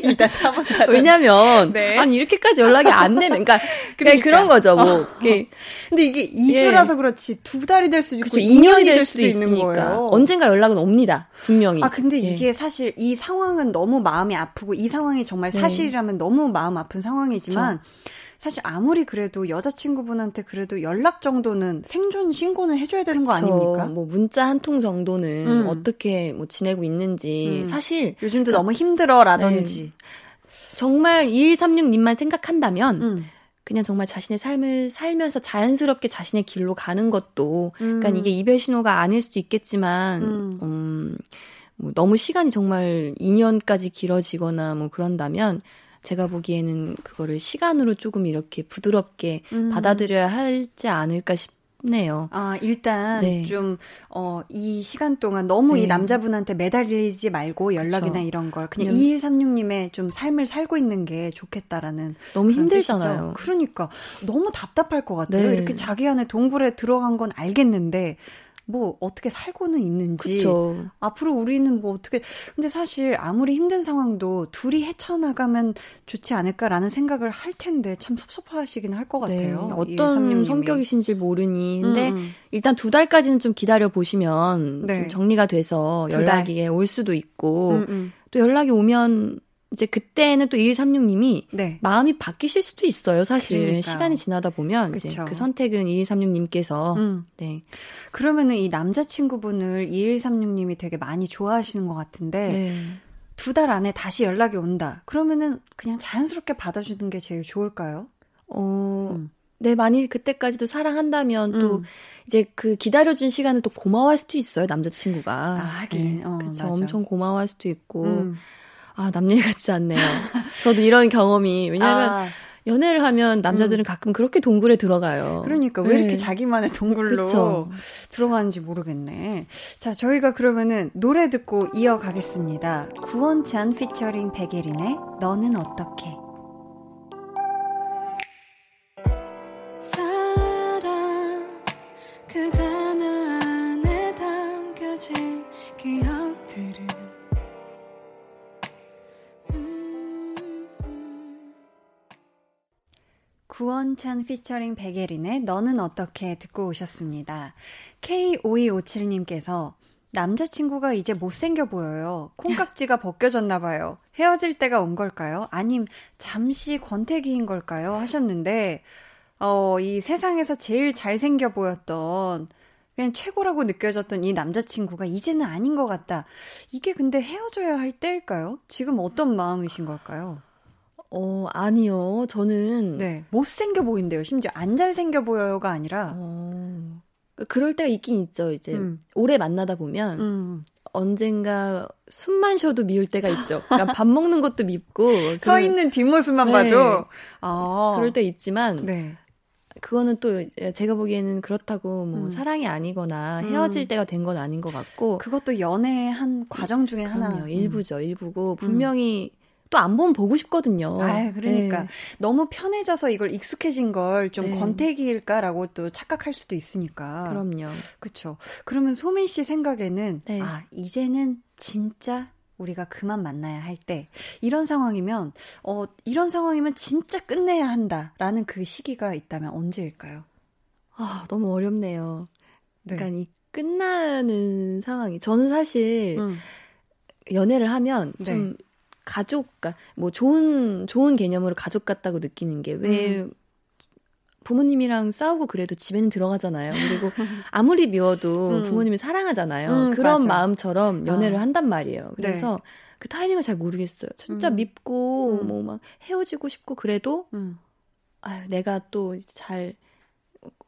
일단 타본 왜냐면 네. 아니 이렇게까지 연락이 안 되면 그러니까, 그러니까 그런 거죠 뭐 어. 근데 이게 2주라서 예. 그렇지 두 달이 될 수도 있고 그쵸, 2년이 될 수도, 수도 있는 거예요. 언젠가 연락은 옵니다 분명히 아 근데 예. 이게 사실 이 상황은 너무 마음이 아프고 이 상황이 정말 네. 사실이라면 네. 너무 마음 아픈 상황이지만 그쵸. 사실 아무리 그래도 여자친구분한테 그래도 연락 정도는 생존 신고는 해줘야 되는 그쵸. 거 아닙니까? 뭐 문자 한 통 정도는 음. 어떻게 뭐 지내고 있는지 음. 사실 요즘도 그, 너무 힘들어라든지 네. 정말 2136님만 생각한다면 음. 그냥 정말 자신의 삶을 살면서 자연스럽게 자신의 길로 가는 것도 그러니까 음. 이게 이별 신호가 아닐 수도 있겠지만 음, 음뭐 너무 시간이 정말 2년까지 길어지거나 뭐 그런다면 제가 보기에는 그거를 시간으로 조금 이렇게 부드럽게 음. 받아들여야 할지 않을까 싶네요. 아, 일단 네. 좀, 어, 이 시간 동안 너무 네. 이 남자분한테 매달리지 말고 연락이나 그쵸. 이런 걸 그냥 2136님의 좀 삶을 살고 있는 게 좋겠다라는. 너무 힘들잖아요. 뜻이죠. 그러니까. 너무 답답할 것 같아요. 네. 이렇게 자기 안에 동굴에 들어간 건 알겠는데, 뭐 어떻게 살고는 있는지 그쵸. 앞으로 우리는 뭐 어떻게 근데 사실 아무리 힘든 상황도 둘이 헤쳐나가면 좋지 않을까라는 생각을 할 텐데 참 섭섭하시긴 할 것 같아요. 네, 어떤 성격이신지 모르니 근데 음. 일단 두 달까지는 좀 기다려 보시면 네. 좀 정리가 돼서 연락이 올 수도 있고 음, 음. 또 연락이 오면 이제 그때는 또 2136님이 네. 마음이 바뀌실 수도 있어요, 사실. 그러니까요. 시간이 지나다 보면 그쵸. 이제 그 선택은 2136님께서 음. 네. 그러면은 이 남자친구분을 2136님이 되게 많이 좋아하시는 것 같은데 네. 두달 안에 다시 연락이 온다. 그러면은 그냥 자연스럽게 받아주는 게 제일 좋을까요? 어, 음. 네, 많이 그때까지도 사랑한다면 음. 또 이제 그 기다려준 시간을 또 고마워할 수도 있어요, 남자친구가. 아, 하긴. 네, 어, 그쵸. 엄청 고마워할 수도 있고. 음. 아, 남일 같지 않네요. 저도 이런 경험이, 왜냐면, 하 아. 연애를 하면 남자들은 음. 가끔 그렇게 동굴에 들어가요. 그러니까 왜 네. 이렇게 자기만의 동굴로 그쵸. 들어가는지 모르겠네. 자, 저희가 그러면은 노래 듣고 이어가겠습니다. 구원찬 피처링 백예린의 너는 어떻게? 사랑 그단 구원찬 피처링 백예린의 너는 어떻게 듣고 오셨습니다. K5257님께서 남자친구가 이제 못생겨 보여요. 콩깍지가 벗겨졌나 봐요. 헤어질 때가 온 걸까요? 아님 잠시 권태기인 걸까요? 하셨는데 어, 이 세상에서 제일 잘생겨 보였던 그냥 최고라고 느껴졌던 이 남자친구가 이제는 아닌 것 같다. 이게 근데 헤어져야 할 때일까요? 지금 어떤 마음이신 걸까요? 어, 아니요. 저는. 네. 못생겨 보인대요. 심지어 안 잘생겨 보여요가 아니라. 어, 그럴 때가 있긴 있죠. 이제 음. 오래 만나다 보면. 음. 언젠가 숨만 쉬어도 미울 때가 있죠. 그러니까 밥 먹는 것도 밉고 서 있는 뒷모습만 네. 봐도 아. 그럴 때 있지만 네. 그거는 또 제가 보기에는 그렇다고 뭐 음. 사랑이 아니거나 헤어질 음. 때가 된 건 아닌 것 같고 그것도 연애의 한 과정 중에 그럼요, 하나 일부죠 일부고 음. 분명히 또 안 보면 보고 싶거든요. 아, 그러니까 네. 너무 편해져서 이걸 익숙해진 걸좀 네. 권태기일까라고 또 착각할 수도 있으니까. 그럼요. 그렇죠. 그러면 소민 씨 생각에는 네. 아 이제는 진짜 우리가 그만 만나야 할 때 이런 상황이면 어 이런 상황이면 진짜 끝내야 한다라는 그 시기가 있다면 언제일까요? 아 너무 어렵네요. 네. 그러니까 이 끝나는 상황이 저는 사실 음. 연애를 하면 네. 좀 가족, 그러니까 뭐 좋은 좋은 개념으로 가족 같다고 느끼는 게왜 음. 부모님이랑 싸우고 그래도 집에는 들어가잖아요. 그리고 아무리 미워도 음. 부모님이 사랑하잖아요. 음, 그런 맞아. 마음처럼 연애를 아. 한단 말이에요. 그래서 네. 그 타이밍을 잘 모르겠어요. 진짜 음. 밉고 음. 뭐막 헤어지고 싶고 그래도 음. 아유 내가 또잘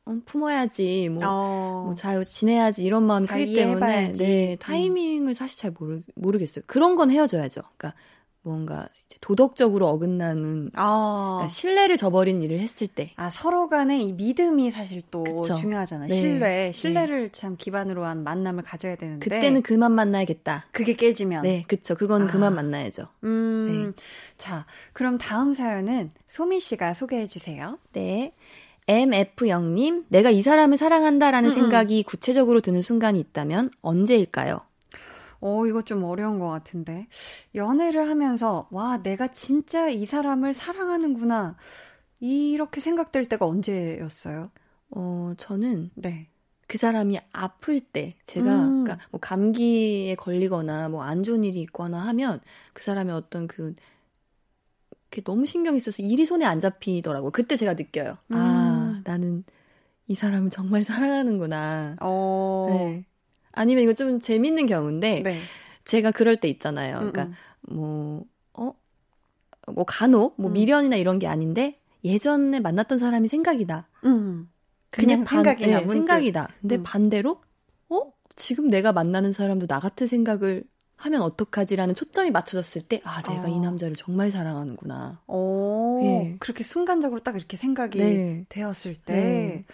어, 품어야지 뭐잘 어. 뭐 지내야지 이런 마음이 크기 때문에 네 타이밍을 사실 잘 모르 모르겠어요. 그런 건 헤어져야죠. 그러니까 뭔가 도덕적으로 어긋나는 아. 그러니까 신뢰를 저버리는 일을 했을 때. 아 서로 간의 이 믿음이 사실 또 그쵸. 중요하잖아요. 네. 신뢰, 신뢰를 네. 참 기반으로 한 만남을 가져야 되는데. 그때는 그만 만나야겠다. 그게 깨지면. 네, 그쵸. 그거는 아. 그만 만나야죠. 음, 네. 자, 그럼 다음 사연은 소민 씨가 소개해 주세요. 네. MF0님, 내가 이 사람을 사랑한다라는 음음. 생각이 구체적으로 드는 순간이 있다면 언제일까요? 어, 이거 좀 어려운 것 같은데. 연애를 하면서, 와, 내가 진짜 이 사람을 사랑하는구나. 이렇게 생각될 때가 언제였어요? 어, 저는. 네. 그 사람이 아플 때, 제가, 음. 그러니까 뭐 감기에 걸리거나 뭐 안 좋은 일이 있거나 하면 그 사람의 어떤 그, 그게 너무 신경이 써서 일이 손에 안 잡히더라고요. 그때 제가 느껴요. 아, 음. 아, 나는 이 사람을 정말 사랑하는구나. 어. 네. 아니면 이거 좀 재밌는 경우인데 네. 제가 그럴 때 있잖아요. 그러니까 음, 음. 뭐 어? 뭐 간혹 뭐 음. 미련이나 이런 게 아닌데 예전에 만났던 사람이 생각이다. 음. 그냥, 그냥 생각이나 네, 생각이다. 근데 음. 반대로 어? 지금 내가 만나는 사람도 나 같은 생각을 하면 어떡하지라는 초점이 맞춰졌을 때, 아, 내가 아. 이 남자를 정말 사랑하는구나. 오, 네. 그렇게 순간적으로 딱 이렇게 생각이 네. 되었을 때, 네.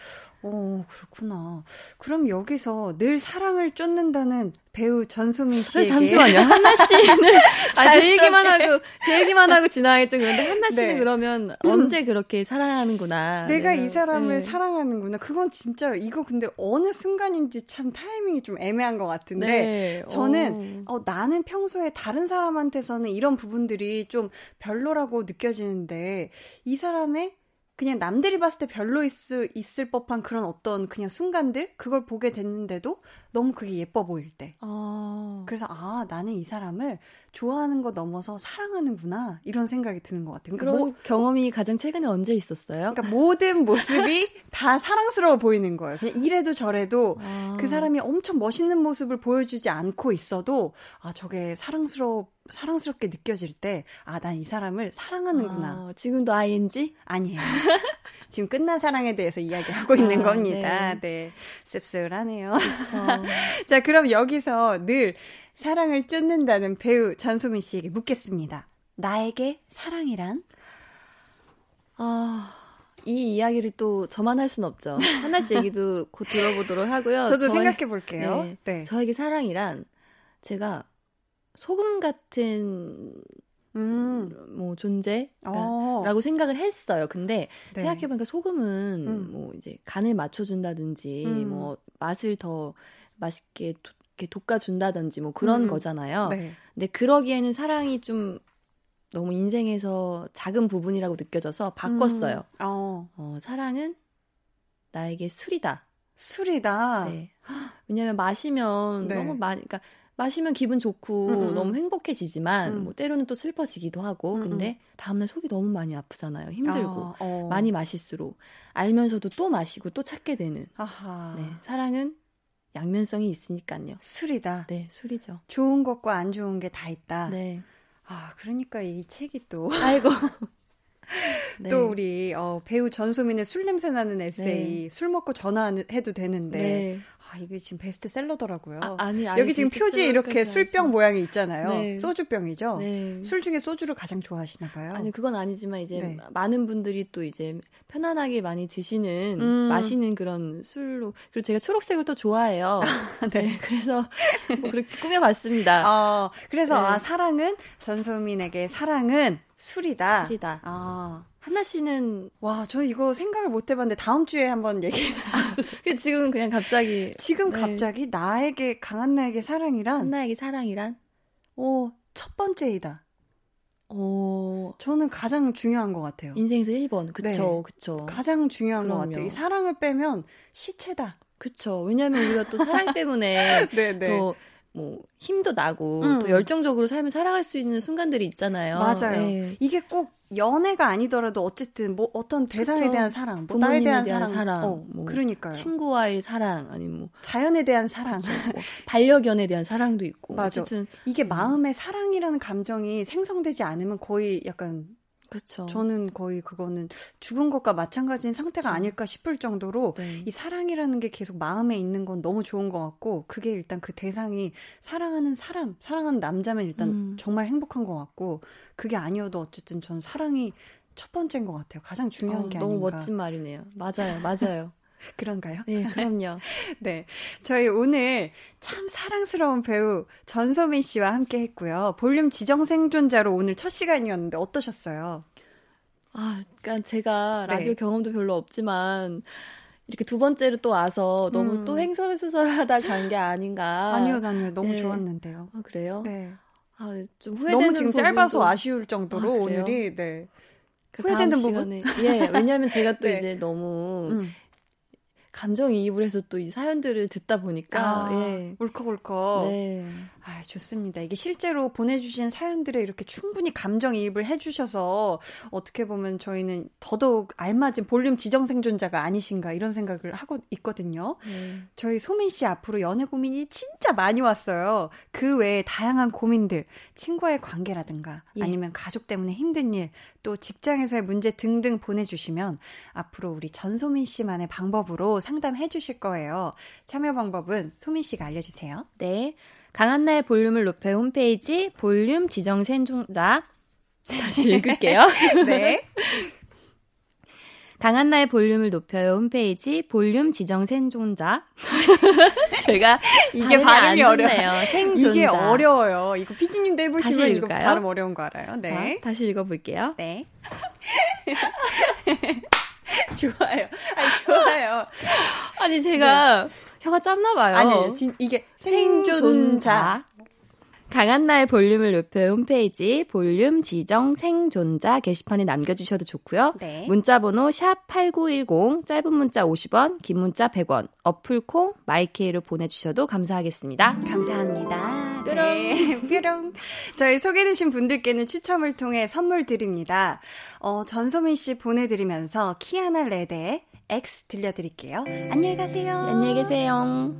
어, 그렇구나. 그럼 여기서 늘 사랑을 쫓는다는 배우 전소민 씨에게 잠시만요. 한나 씨는 아, 제 얘기만 하고 제 얘기만 하고 지나가겠죠. 그런데 한나 씨는 네. 그러면 음. 언제 그렇게 사랑하는구나. 내가 네. 이 사람을 네. 사랑하는구나. 그건 진짜 이거 근데 어느 순간인지 참 타이밍이 좀 애매한 것 같은데 네. 저는 어, 나는 평소에 다른 사람한테서는 이런 부분들이 좀 별로라고 느껴지는데 이 사람의 그냥 남들이 봤을 때 별로일 수 있을 법한 그런 어떤 그냥 순간들? 그걸 보게 됐는데도 너무 그게 예뻐 보일 때. 어... 그래서 아 나는 이 사람을 좋아하는 거 넘어서 사랑하는구나 이런 생각이 드는 것 같아요. 그러니까 그런 뭐, 경험이 가장 최근에 언제 있었어요? 그러니까 모든 모습이 다 사랑스러워 보이는 거예요. 그냥 이래도 저래도 아... 그 사람이 엄청 멋있는 모습을 보여주지 않고 있어도 아 저게 사랑스러워 사랑스럽게 느껴질 때 아 난 이 사람을 사랑하는구나. 아, 지금도 ING? 아니에요. 지금 끝난 사랑에 대해서 이야기하고 있는 아, 겁니다. 네. 네. 씁쓸하네요. 자, 그럼 여기서 늘 사랑을 쫓는다는 배우 전소민 씨에게 묻겠습니다. 나에게 사랑이란? 아, 이 이야기를 또 저만 할 수는 없죠. 하나 씨 얘기도 곧 들어보도록 하고요. 저도 저희, 생각해 볼게요. 네, 네. 저에게 사랑이란 제가 소금 같은 음. 뭐 존재라고 어. 생각을 했어요. 근데 네. 생각해보니까 소금은 음. 뭐 이제 간을 맞춰준다든지 음. 뭐 맛을 더 맛있게 도, 이렇게 돋궈준다든지 뭐 그런 음. 거잖아요. 네. 근데 그러기에는 사랑이 좀 너무 인생에서 작은 부분이라고 느껴져서 바꿨어요. 음. 어. 어, 사랑은 나에게 술이다. 술이다. 네. 왜냐면 마시면 네. 너무 많이, 그러니까 마시면 기분 좋고 음음. 너무 행복해지지만 음. 뭐 때로는 또 슬퍼지기도 하고 음음. 근데 다음날 속이 너무 많이 아프잖아요 힘들고 아, 어. 많이 마실수록 알면서도 또 마시고 또 찾게 되는 아하. 네, 사랑은 양면성이 있으니까요 술이다 네 술이죠 좋은 것과 안 좋은 게 다 있다 네. 아 그러니까 이 책이 또 아이고 네. 또 우리 어, 배우 전소민의 술 냄새 나는 에세이 네. 술 먹고 전화해도 되는데 네. 아, 이게 지금 베스트셀러더라고요. 아, 니 여기 지금 표지 이렇게 술병 모양이 있잖아요. 네. 소주병이죠. 네. 술 중에 소주를 가장 좋아하시나 봐요. 아니 그건 아니지만 이제 네. 많은 분들이 또 이제 편안하게 많이 드시는 음. 마시는 그런 술로 그리고 제가 초록색을 또 좋아해요. 아, 네. 네. 그래서 뭐 그렇게 꾸며봤습니다. 어, 그래서 아 사랑은 전소민에게 사랑은 술이다. 술이다. 아. 한나 씨는 와, 저 이거 생각을 못 해봤는데 다음 주에 한번 얘기해. 아, 지금 그냥 갑자기 지금 네. 갑자기 나에게 강한 나에게 사랑이란 한나에게 사랑이란 어, 첫 번째이다. 어, 저는 가장 중요한 것 같아요. 인생에서 1번. 그쵸, 네. 그쵸. 가장 중요한 그럼요. 것 같아요. 이 사랑을 빼면 시체다. 그쵸. 왜냐면 우리가 또 사랑 때문에 네, 네. 또뭐 힘도 나고 음. 또 열정적으로 삶을 살아갈 수 있는 순간들이 있잖아요. 맞아요. 네. 이게 꼭 연애가 아니더라도 어쨌든 뭐 어떤 대상에 그쵸. 대한 사랑, 뭐 나에 대한, 대한 사랑, 사랑 어, 뭐 그러니까요. 친구와의 사랑, 아니면 뭐 자연에 대한 사랑, 뭐 반려견에 대한 사랑도 있고. 맞아. 어쨌든 이게 음. 마음의 사랑이라는 감정이 생성되지 않으면 거의 약간 그렇죠. 저는 거의 그거는 죽은 것과 마찬가지인 상태가 그쵸. 아닐까 싶을 정도로 네. 이 사랑이라는 게 계속 마음에 있는 건 너무 좋은 것 같고 그게 일단 그 대상이 사랑하는 사람, 사랑하는 남자면 일단 음. 정말 행복한 것 같고 그게 아니어도 어쨌든 전 사랑이 첫 번째인 것 같아요. 가장 중요한 어, 게 너무 아닌가. 너무 멋진 말이네요. 맞아요, 맞아요. 그런가요? 네, 그럼요. 네. 저희 오늘 참 사랑스러운 배우 전소민 씨와 함께 했고요. 볼륨 지정 생존자로 오늘 첫 시간이었는데 어떠셨어요? 아, 그러니까 제가 네. 라디오 네. 경험도 별로 없지만 이렇게 두 번째로 또 와서 너무 음. 또 횡설수설하다 간 게 아닌가. 아니요, 아니요. 너무 네. 좋았는데요. 아, 그래요? 네. 아, 좀 후회되는 너무 지금. 짧아서 아쉬울 정도로 아, 오늘이 네. 그 후회되는 부분. 예, 왜냐하면 제가 또 네. 이제 너무 음. 감정이입을 해서 또 이 사연들을 듣다 보니까 아, 예. 울컥울컥. 네. 아, 좋습니다. 이게 실제로 보내주신 사연들에 이렇게 충분히 감정이입을 해주셔서 어떻게 보면 저희는 더더욱 알맞은 볼륨 지정 생존자가 아니신가 이런 생각을 하고 있거든요. 네. 저희 소민 씨 앞으로 연애 고민이 진짜 많이 왔어요. 그 외에 다양한 고민들, 친구와의 관계라든가 예. 아니면 가족 때문에 힘든 일, 또 직장에서의 문제 등등 보내주시면 앞으로 우리 전소민 씨만의 방법으로 상담해 주실 거예요. 참여 방법은 소민 씨가 알려주세요. 네. 강한나의 볼륨을 높여 홈페이지 볼륨 지정 생존자 다시 읽을게요. 네. 강한나의 볼륨을 높여요 홈페이지 볼륨 지정 생존자. 제가 이게 발음이 어려워요. 생존자. 이게 어려워요. 이거 피디님도 해보시면 이거 발음 어려운 거 알아요. 네. 자, 다시 읽어볼게요. 네. 좋아요. 아니, 좋아요. 아니, 제가 네. 혀가 짧나 봐요. 아니, 진, 이게 생존자. 생존자. 강한나의 볼륨을 높여 홈페이지 볼륨 지정 생존자 게시판에 남겨주셔도 좋고요. 네. 문자번호 샵 #8910 짧은 문자 50원, 긴 문자 100원, 어플콩 마이케이로 보내주셔도 감사하겠습니다. 감사합니다. 뾰롱. 네, 뾰롱. 저희 소개되신 분들께는 추첨을 통해 선물 드립니다. 어, 전소민 씨 보내드리면서 키아나 레데의 EX 들려드릴게요. 안녕히 가세요. 안녕히 계세요.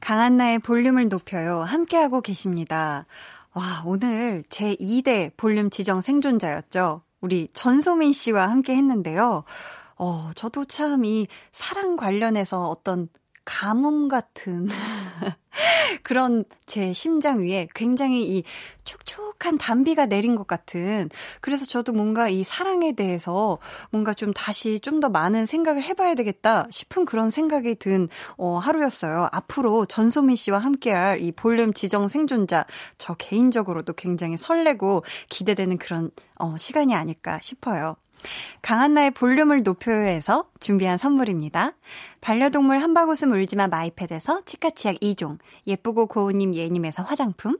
강한나의 볼륨을 높여요. 함께하고 계십니다. 와, 오늘 제 2대 볼륨 지정 생존자였죠. 우리 전소민 씨와 함께 했는데요. 어, 저도 참 이 사랑 관련해서 어떤 가뭄 같은 그런 제 심장 위에 굉장히 이 촉촉한 단비가 내린 것 같은 그래서 저도 뭔가 이 사랑에 대해서 뭔가 좀 다시 좀 더 많은 생각을 해봐야 되겠다 싶은 그런 생각이 든 어, 하루였어요. 앞으로 전소민 씨와 함께할 이 볼륨 지정 생존자 저 개인적으로도 굉장히 설레고 기대되는 그런 어, 시간이 아닐까 싶어요. 강한나의 볼륨을 높여요에서 준비한 선물입니다. 반려동물 한바구음 울지마 마이패드에서 치카치약 2종, 예쁘고 고운님 예님에서 화장품,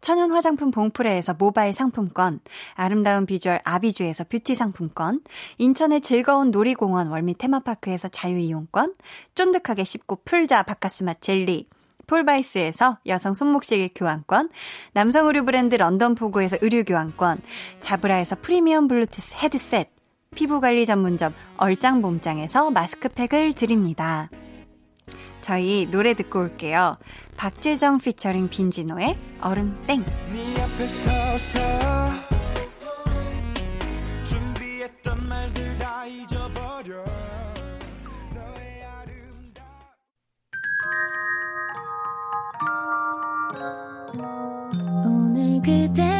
천연 화장품 봉프레에서 모바일 상품권, 아름다운 비주얼 아비주에서 뷰티 상품권, 인천의 즐거운 놀이공원 월미 테마파크에서 자유이용권, 쫀득하게 씹고 풀자 박카스맛 젤리, 폴바이스에서 여성 손목시계 교환권, 남성 의류 브랜드 런던 포그에서 의류 교환권, 자브라에서 프리미엄 블루투스 헤드셋, 피부관리 전문점 얼짱봄짱에서 마스크팩을 드립니다. 저희 노래 듣고 올게요. 박재정 피처링 빈지노의 얼음땡. 네 오늘 그대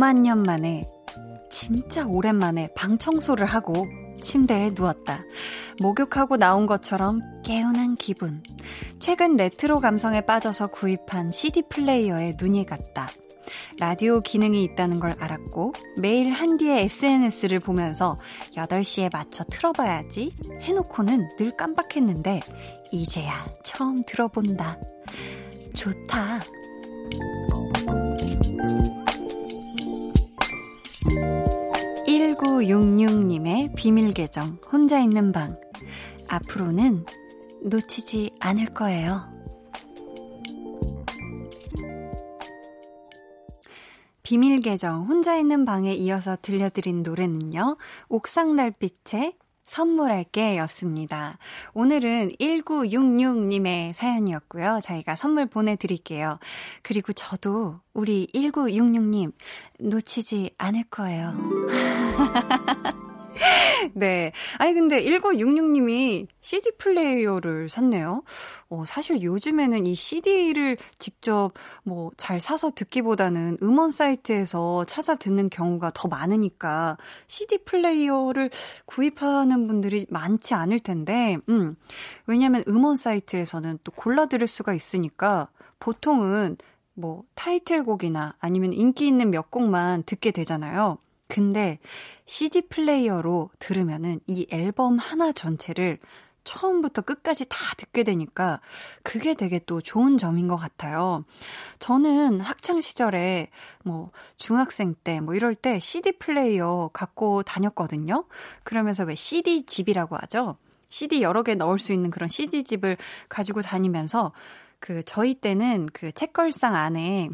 5만 년 만에 진짜 오랜만에 방 청소를 하고 침대에 누웠다. 목욕하고 나온 것처럼 개운한 기분. 최근 레트로 감성에 빠져서 구입한 CD 플레이어에 눈이 갔다. 라디오 기능이 있다는 걸 알았고 매일 한디의 SNS를 보면서 8시에 맞춰 틀어봐야지 해놓고는 늘 깜빡했는데 이제야 처음 들어본다. 좋다. 1966님의 비밀 계정, 혼자 있는 방. 앞으로는 놓치지 않을 거예요. 비밀 계정, 혼자 있는 방에 이어서 들려드린 노래는요, 옥상 달빛의 선물할게 였습니다. 오늘은 1966님의 사연이었고요. 저희가 선물 보내드릴게요. 그리고 저도 우리 1966님 놓치지 않을 거예요. 네. 아니, 근데 1966님이 CD 플레이어를 샀네요. 어, 사실 요즘에는 이 CD를 직접 뭐 잘 사서 듣기보다는 음원 사이트에서 찾아 듣는 경우가 더 많으니까 CD 플레이어를 구입하는 분들이 많지 않을 텐데, 음. 왜냐면 음원 사이트에서는 또 골라 들을 수가 있으니까 보통은 뭐 타이틀곡이나 아니면 인기 있는 몇 곡만 듣게 되잖아요. 근데 CD 플레이어로 들으면은 이 앨범 하나 전체를 처음부터 끝까지 다 듣게 되니까 그게 되게 또 좋은 점인 것 같아요. 저는 학창 시절에 뭐 중학생 때 뭐 이럴 때 CD 플레이어 갖고 다녔거든요. 그러면서 왜 CD 집이라고 하죠. CD 여러 개 넣을 수 있는 그런 CD 집을 가지고 다니면서 그 저희 때는 그 책걸상 안에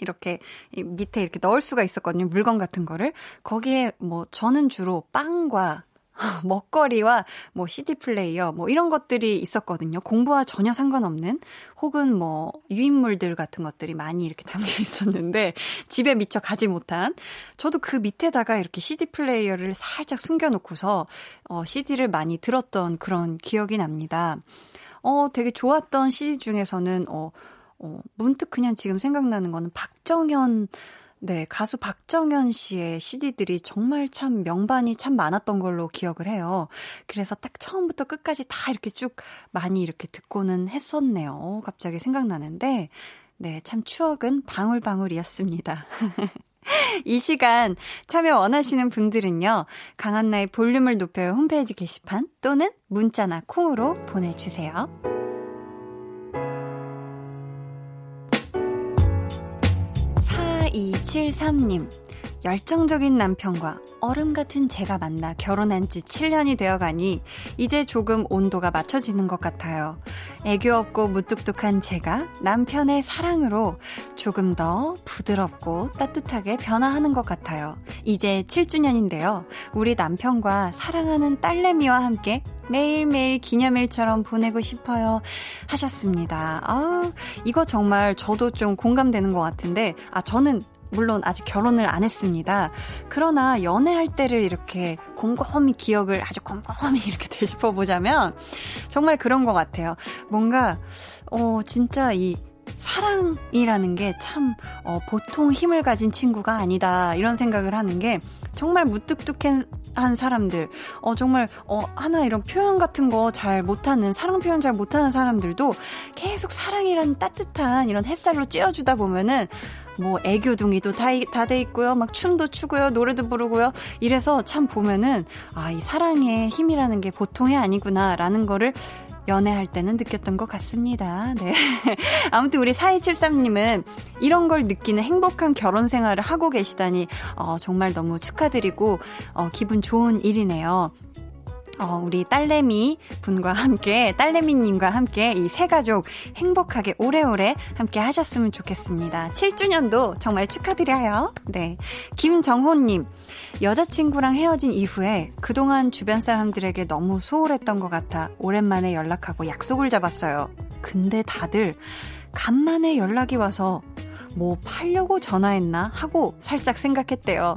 이렇게 밑에 이렇게 넣을 수가 있었거든요. 물건 같은 거를. 거기에 뭐 저는 주로 빵과 먹거리와 뭐 CD 플레이어 뭐 이런 것들이 있었거든요. 공부와 전혀 상관없는 혹은 뭐 유인물들 같은 것들이 많이 이렇게 담겨 있었는데 집에 미처 가지 못한 저도 그 밑에다가 이렇게 CD 플레이어를 살짝 숨겨 놓고서 어 CD를 많이 들었던 그런 기억이 납니다. 어 되게 좋았던 CD 중에서는 어 어, 문득 그냥 지금 생각나는 거는 박정현, 네, 가수 박정현 씨의 CD들이 정말 참 명반이 참 많았던 걸로 기억을 해요. 그래서 딱 처음부터 끝까지 다 이렇게 쭉 많이 이렇게 듣고는 했었네요. 어, 갑자기 생각나는데, 네, 참 추억은 방울방울이었습니다. 이 시간 참여 원하시는 분들은요, 강한나의 볼륨을 높여요 홈페이지 게시판 또는 문자나 콩으로 보내주세요. 4273님, 열정적인 남편과 얼음 같은 제가 만나 결혼한 지 7년이 되어 가니 이제 조금 온도가 맞춰지는 것 같아요. 애교 없고 무뚝뚝한 제가 남편의 사랑으로 조금 더 부드럽고 따뜻하게 변화하는 것 같아요. 이제 7주년인데요. 우리 남편과 사랑하는 딸내미와 함께 매일매일 기념일처럼 보내고 싶어요. 하셨습니다. 아우, 이거 정말 저도 좀 공감되는 것 같은데, 아, 저는 물론 아직 결혼을 안 했습니다. 그러나 연애할 때를 이렇게 곰곰이 기억을 아주 곰곰이 이렇게 되짚어 보자면 정말 그런 것 같아요. 뭔가, 어, 진짜 이 사랑이라는 게 참, 어, 보통 힘을 가진 친구가 아니다. 이런 생각을 하는 게 정말 무뚝뚝한, 한 사람들, 어, 정말, 어, 하나 이런 표현 같은 거 잘 못하는, 사랑 표현 잘 못하는 사람들도 계속 사랑이란 따뜻한 이런 햇살로 쬐어주다 보면은 뭐 애교둥이도 다돼 있고요. 막 춤도 추고요. 노래도 부르고요. 이래서 참 보면은 아, 이 사랑의 힘이라는 게 보통이 아니구나라는 거를 연애할 때는 느꼈던 것 같습니다. 네. 아무튼 우리 4273님은 이런 걸 느끼는 행복한 결혼 생활을 하고 계시다니, 어, 정말 너무 축하드리고, 어, 기분 좋은 일이네요. 어, 우리 딸내미 분과 함께, 딸내미님과 함께 이 세 가족 행복하게 오래오래 함께 하셨으면 좋겠습니다. 7주년도 정말 축하드려요. 네. 김정호님, 여자친구랑 헤어진 이후에 그동안 주변 사람들에게 너무 소홀했던 것 같아 오랜만에 연락하고 약속을 잡았어요. 근데 다들 간만에 연락이 와서 뭐 팔려고 전화했나 하고 살짝 생각했대요.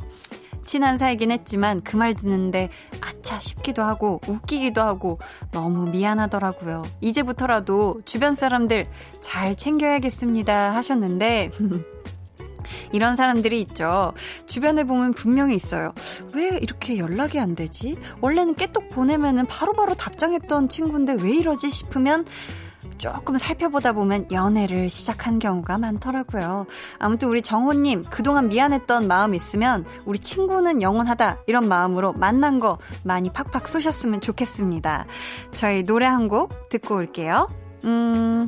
친한 사이긴 했지만 그 말 듣는데 아차 싶기도 하고 웃기기도 하고 너무 미안하더라고요. 이제부터라도 주변 사람들 잘 챙겨야겠습니다 하셨는데 이런 사람들이 있죠. 주변에 보면 분명히 있어요. 왜 이렇게 연락이 안 되지? 원래는 깨톡 보내면은 바로바로 답장했던 친구인데 왜 이러지 싶으면 조금 살펴보다 보면 연애를 시작한 경우가 많더라고요. 아무튼 우리 정호님, 그동안 미안했던 마음 있으면 우리 친구는 영원하다. 이런 마음으로 만난 거 많이 팍팍 쏘셨으면 좋겠습니다. 저희 노래 한 곡 듣고 올게요. 음,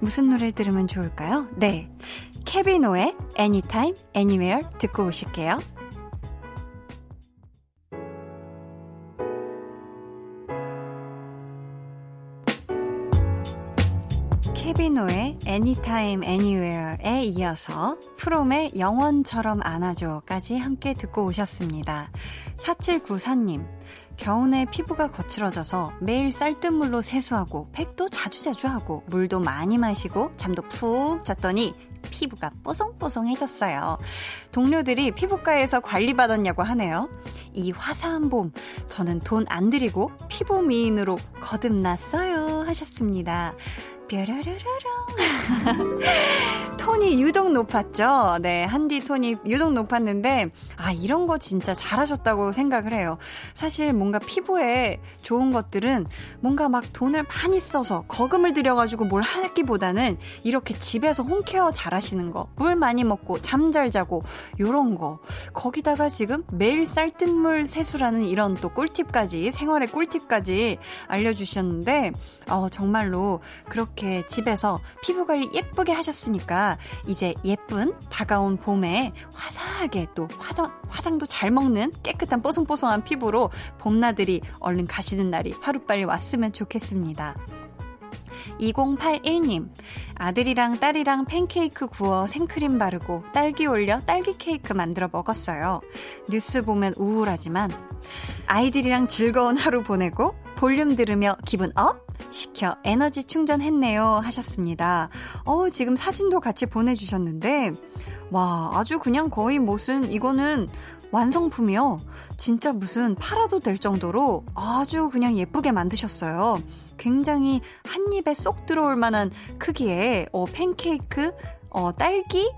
무슨 노래를 들으면 좋을까요? 네. 케비노의 Anytime, Anywhere 듣고 오실게요. 케비노의 Anytime Anywhere에 이어서 프롬의 영원처럼 안아줘까지 함께 듣고 오셨습니다. 4794님, 겨우내 피부가 거칠어져서 매일 쌀뜨물로 세수하고 팩도 자주자주 하고 물도 많이 마시고 잠도 푹 잤더니 피부가 뽀송뽀송해졌어요. 동료들이 피부과에서 관리받았냐고 하네요. 이 화사한 봄, 저는 돈 안 들이고 피부 미인으로 거듭났어요. 하셨습니다. 뾰라라라랑. 톤이 유독 높았죠? 네, 한디 톤이 유독 높았는데, 아, 이런 거 진짜 잘하셨다고 생각을 해요. 사실 뭔가 피부에 좋은 것들은 뭔가 막 돈을 많이 써서 거금을 들여가지고 뭘 하기보다는 이렇게 집에서 홈케어 잘 하시는 거, 물 많이 먹고 잠 잘 자고, 요런 거. 거기다가 지금 매일 쌀뜨물 세수라는 이런 또 꿀팁까지, 생활의 꿀팁까지 알려주셨는데, 어, 정말로 그렇게 집에서 피부 관리 예쁘게 하셨으니까 이제 예쁜 다가온 봄에 화사하게 또 화장, 화장도 잘 먹는 깨끗한 뽀송뽀송한 피부로 봄나들이 얼른 가시는 날이 하루빨리 왔으면 좋겠습니다. 2081님, 아들이랑 딸이랑 팬케이크 구워 생크림 바르고 딸기 올려 딸기 케이크 만들어 먹었어요. 뉴스 보면 우울하지만 아이들이랑 즐거운 하루 보내고 볼륨 들으며 기분 up? 시켜 에너지 충전했네요 하셨습니다. 어, 지금 사진도 같이 보내주셨는데, 와, 아주 그냥 거의 무슨, 이거는 완성품이요. 진짜 무슨 팔아도 될 정도로 아주 그냥 예쁘게 만드셨어요. 굉장히 한 입에 쏙 들어올 만한 크기의 어, 팬케이크, 어, 딸기,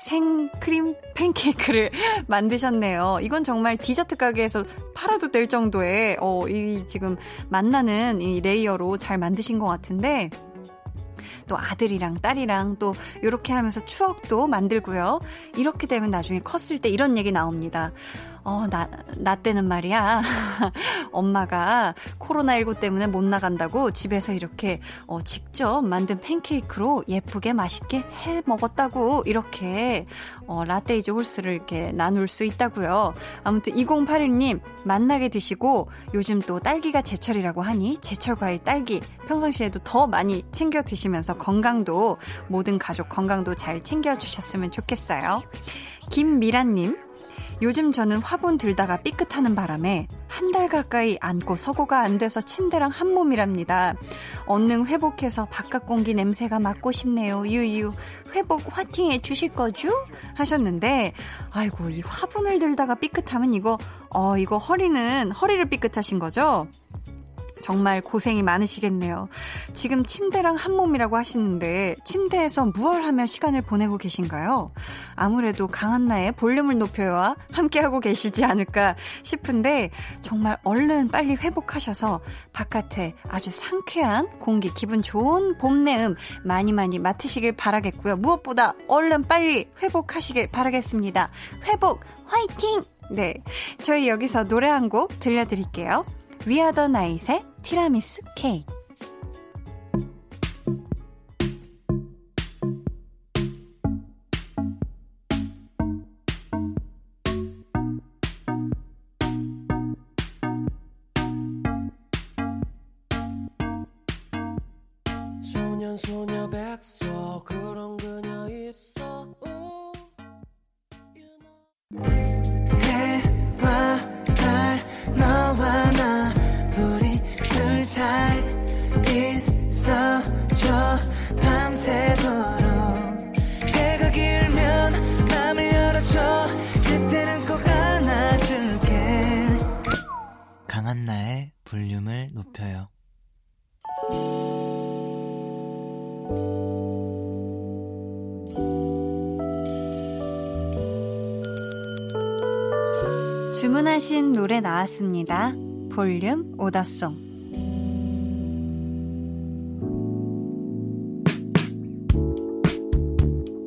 생크림 팬케이크를 만드셨네요. 이건 정말 디저트 가게에서 팔아도 될 정도의, 어, 이 지금 만나는 이 layer로 잘 만드신 것 같은데, 또 아들이랑 딸이랑 또 이렇게 하면서 추억도 만들고요. 이렇게 되면 나중에 컸을 때 이런 얘기 나옵니다. 어, 나, 나 때는 말이야. 엄마가 코로나19 때문에 못 나간다고 집에서 이렇게 어, 직접 만든 팬케이크로 예쁘게 맛있게 해 먹었다고 이렇게 어, 라떼 is horse를 이렇게 나눌 수 있다고요. 아무튼 2081님 맛나게 드시고 요즘 또 딸기가 제철이라고 하니 제철 과일 딸기 평상시에도 더 많이 챙겨 드시면서 건강도 모든 가족 건강도 잘 챙겨 주셨으면 좋겠어요. 김미란님 요즘 저는 화분 들다가 삐끗하는 바람에 한 달 가까이 앉고 서고가 안 돼서 침대랑 한 몸이랍니다. 얼른 회복해서 바깥 공기 냄새가 맡고 싶네요. 유유. 회복 화팅해 주실 거죠? 하셨는데, 아이고, 이 화분을 들다가 삐끗하면 이거, 어, 이거 허리는, 허리를 삐끗하신 거죠? 정말 고생이 많으시겠네요. 지금 침대랑 한 몸이라고 하시는데 침대에서 무얼 하며 시간을 보내고 계신가요? 아무래도 강한나의 볼륨을 높여와 함께하고 계시지 않을까 싶은데 정말 얼른 빨리 회복하셔서 바깥에 아주 상쾌한 공기, 기분 좋은 봄 내음 많이 많이 맡으시길 바라겠고요. 무엇보다 얼른 빨리 회복하시길 바라겠습니다. 회복 화이팅! 네. 저희 여기서 노래 한 곡 들려드릴게요. 위아더 나잇의 티라미수 케이크. 나왔습니다. 볼륨 오더송.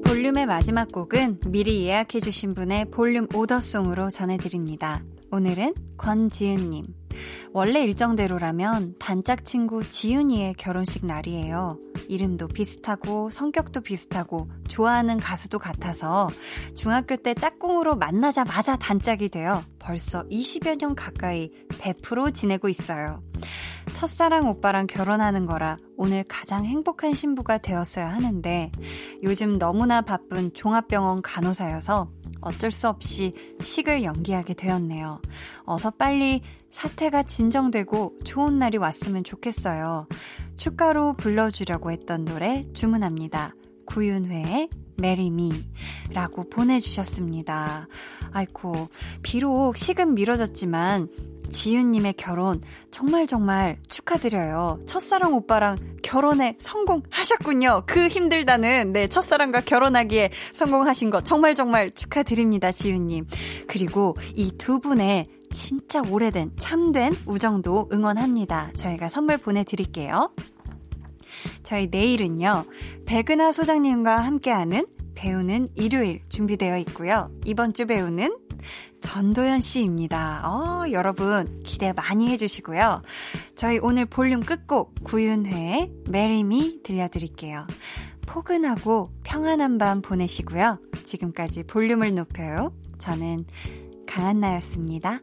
볼륨의 마지막 곡은 미리 예약해주신 분의 볼륨 오더송으로 전해드립니다. 오늘은 권지은님. 원래 일정대로라면 단짝 친구 지윤이의 결혼식 날이에요. 이름도 비슷하고 성격도 비슷하고 좋아하는 가수도 같아서 중학교 때 짝꿍으로 만나자마자 단짝이 되어 벌써 20여 년 가까이 100% 지내고 있어요. 첫사랑 오빠랑 결혼하는 거라 오늘 가장 행복한 신부가 되었어야 하는데 요즘 너무나 바쁜 종합병원 간호사여서 어쩔 수 없이 식을 연기하게 되었네요. 어서 빨리 사태가 진정되고 좋은 날이 왔으면 좋겠어요. 축가로 불러주려고 했던 노래 주문합니다. 구윤회의 Marry Me 라고 보내주셨습니다. 아이고, 비록 식은 미뤄졌지만 지윤님의 결혼 정말 정말 축하드려요. 첫사랑 오빠랑 결혼에 성공하셨군요. 그 힘들다는 네 첫사랑과 결혼하기에 성공하신 거 정말 정말 축하드립니다, 지윤님. 그리고 이 두 분의 진짜 오래된 참된 우정도 응원합니다. 저희가 선물 보내드릴게요. 저희 내일은요, 백은하 소장님과 함께하는 배우는 일요일 준비되어 있고요. 이번 주 배우는 전도연 씨입니다. 어, 여러분 기대 많이 해주시고요. 저희 오늘 볼륨 끝곡 구윤회의 Marry Me 들려드릴게요. 포근하고 평안한 밤 보내시고요. 지금까지 볼륨을 높여요. 저는 강한나였습니다.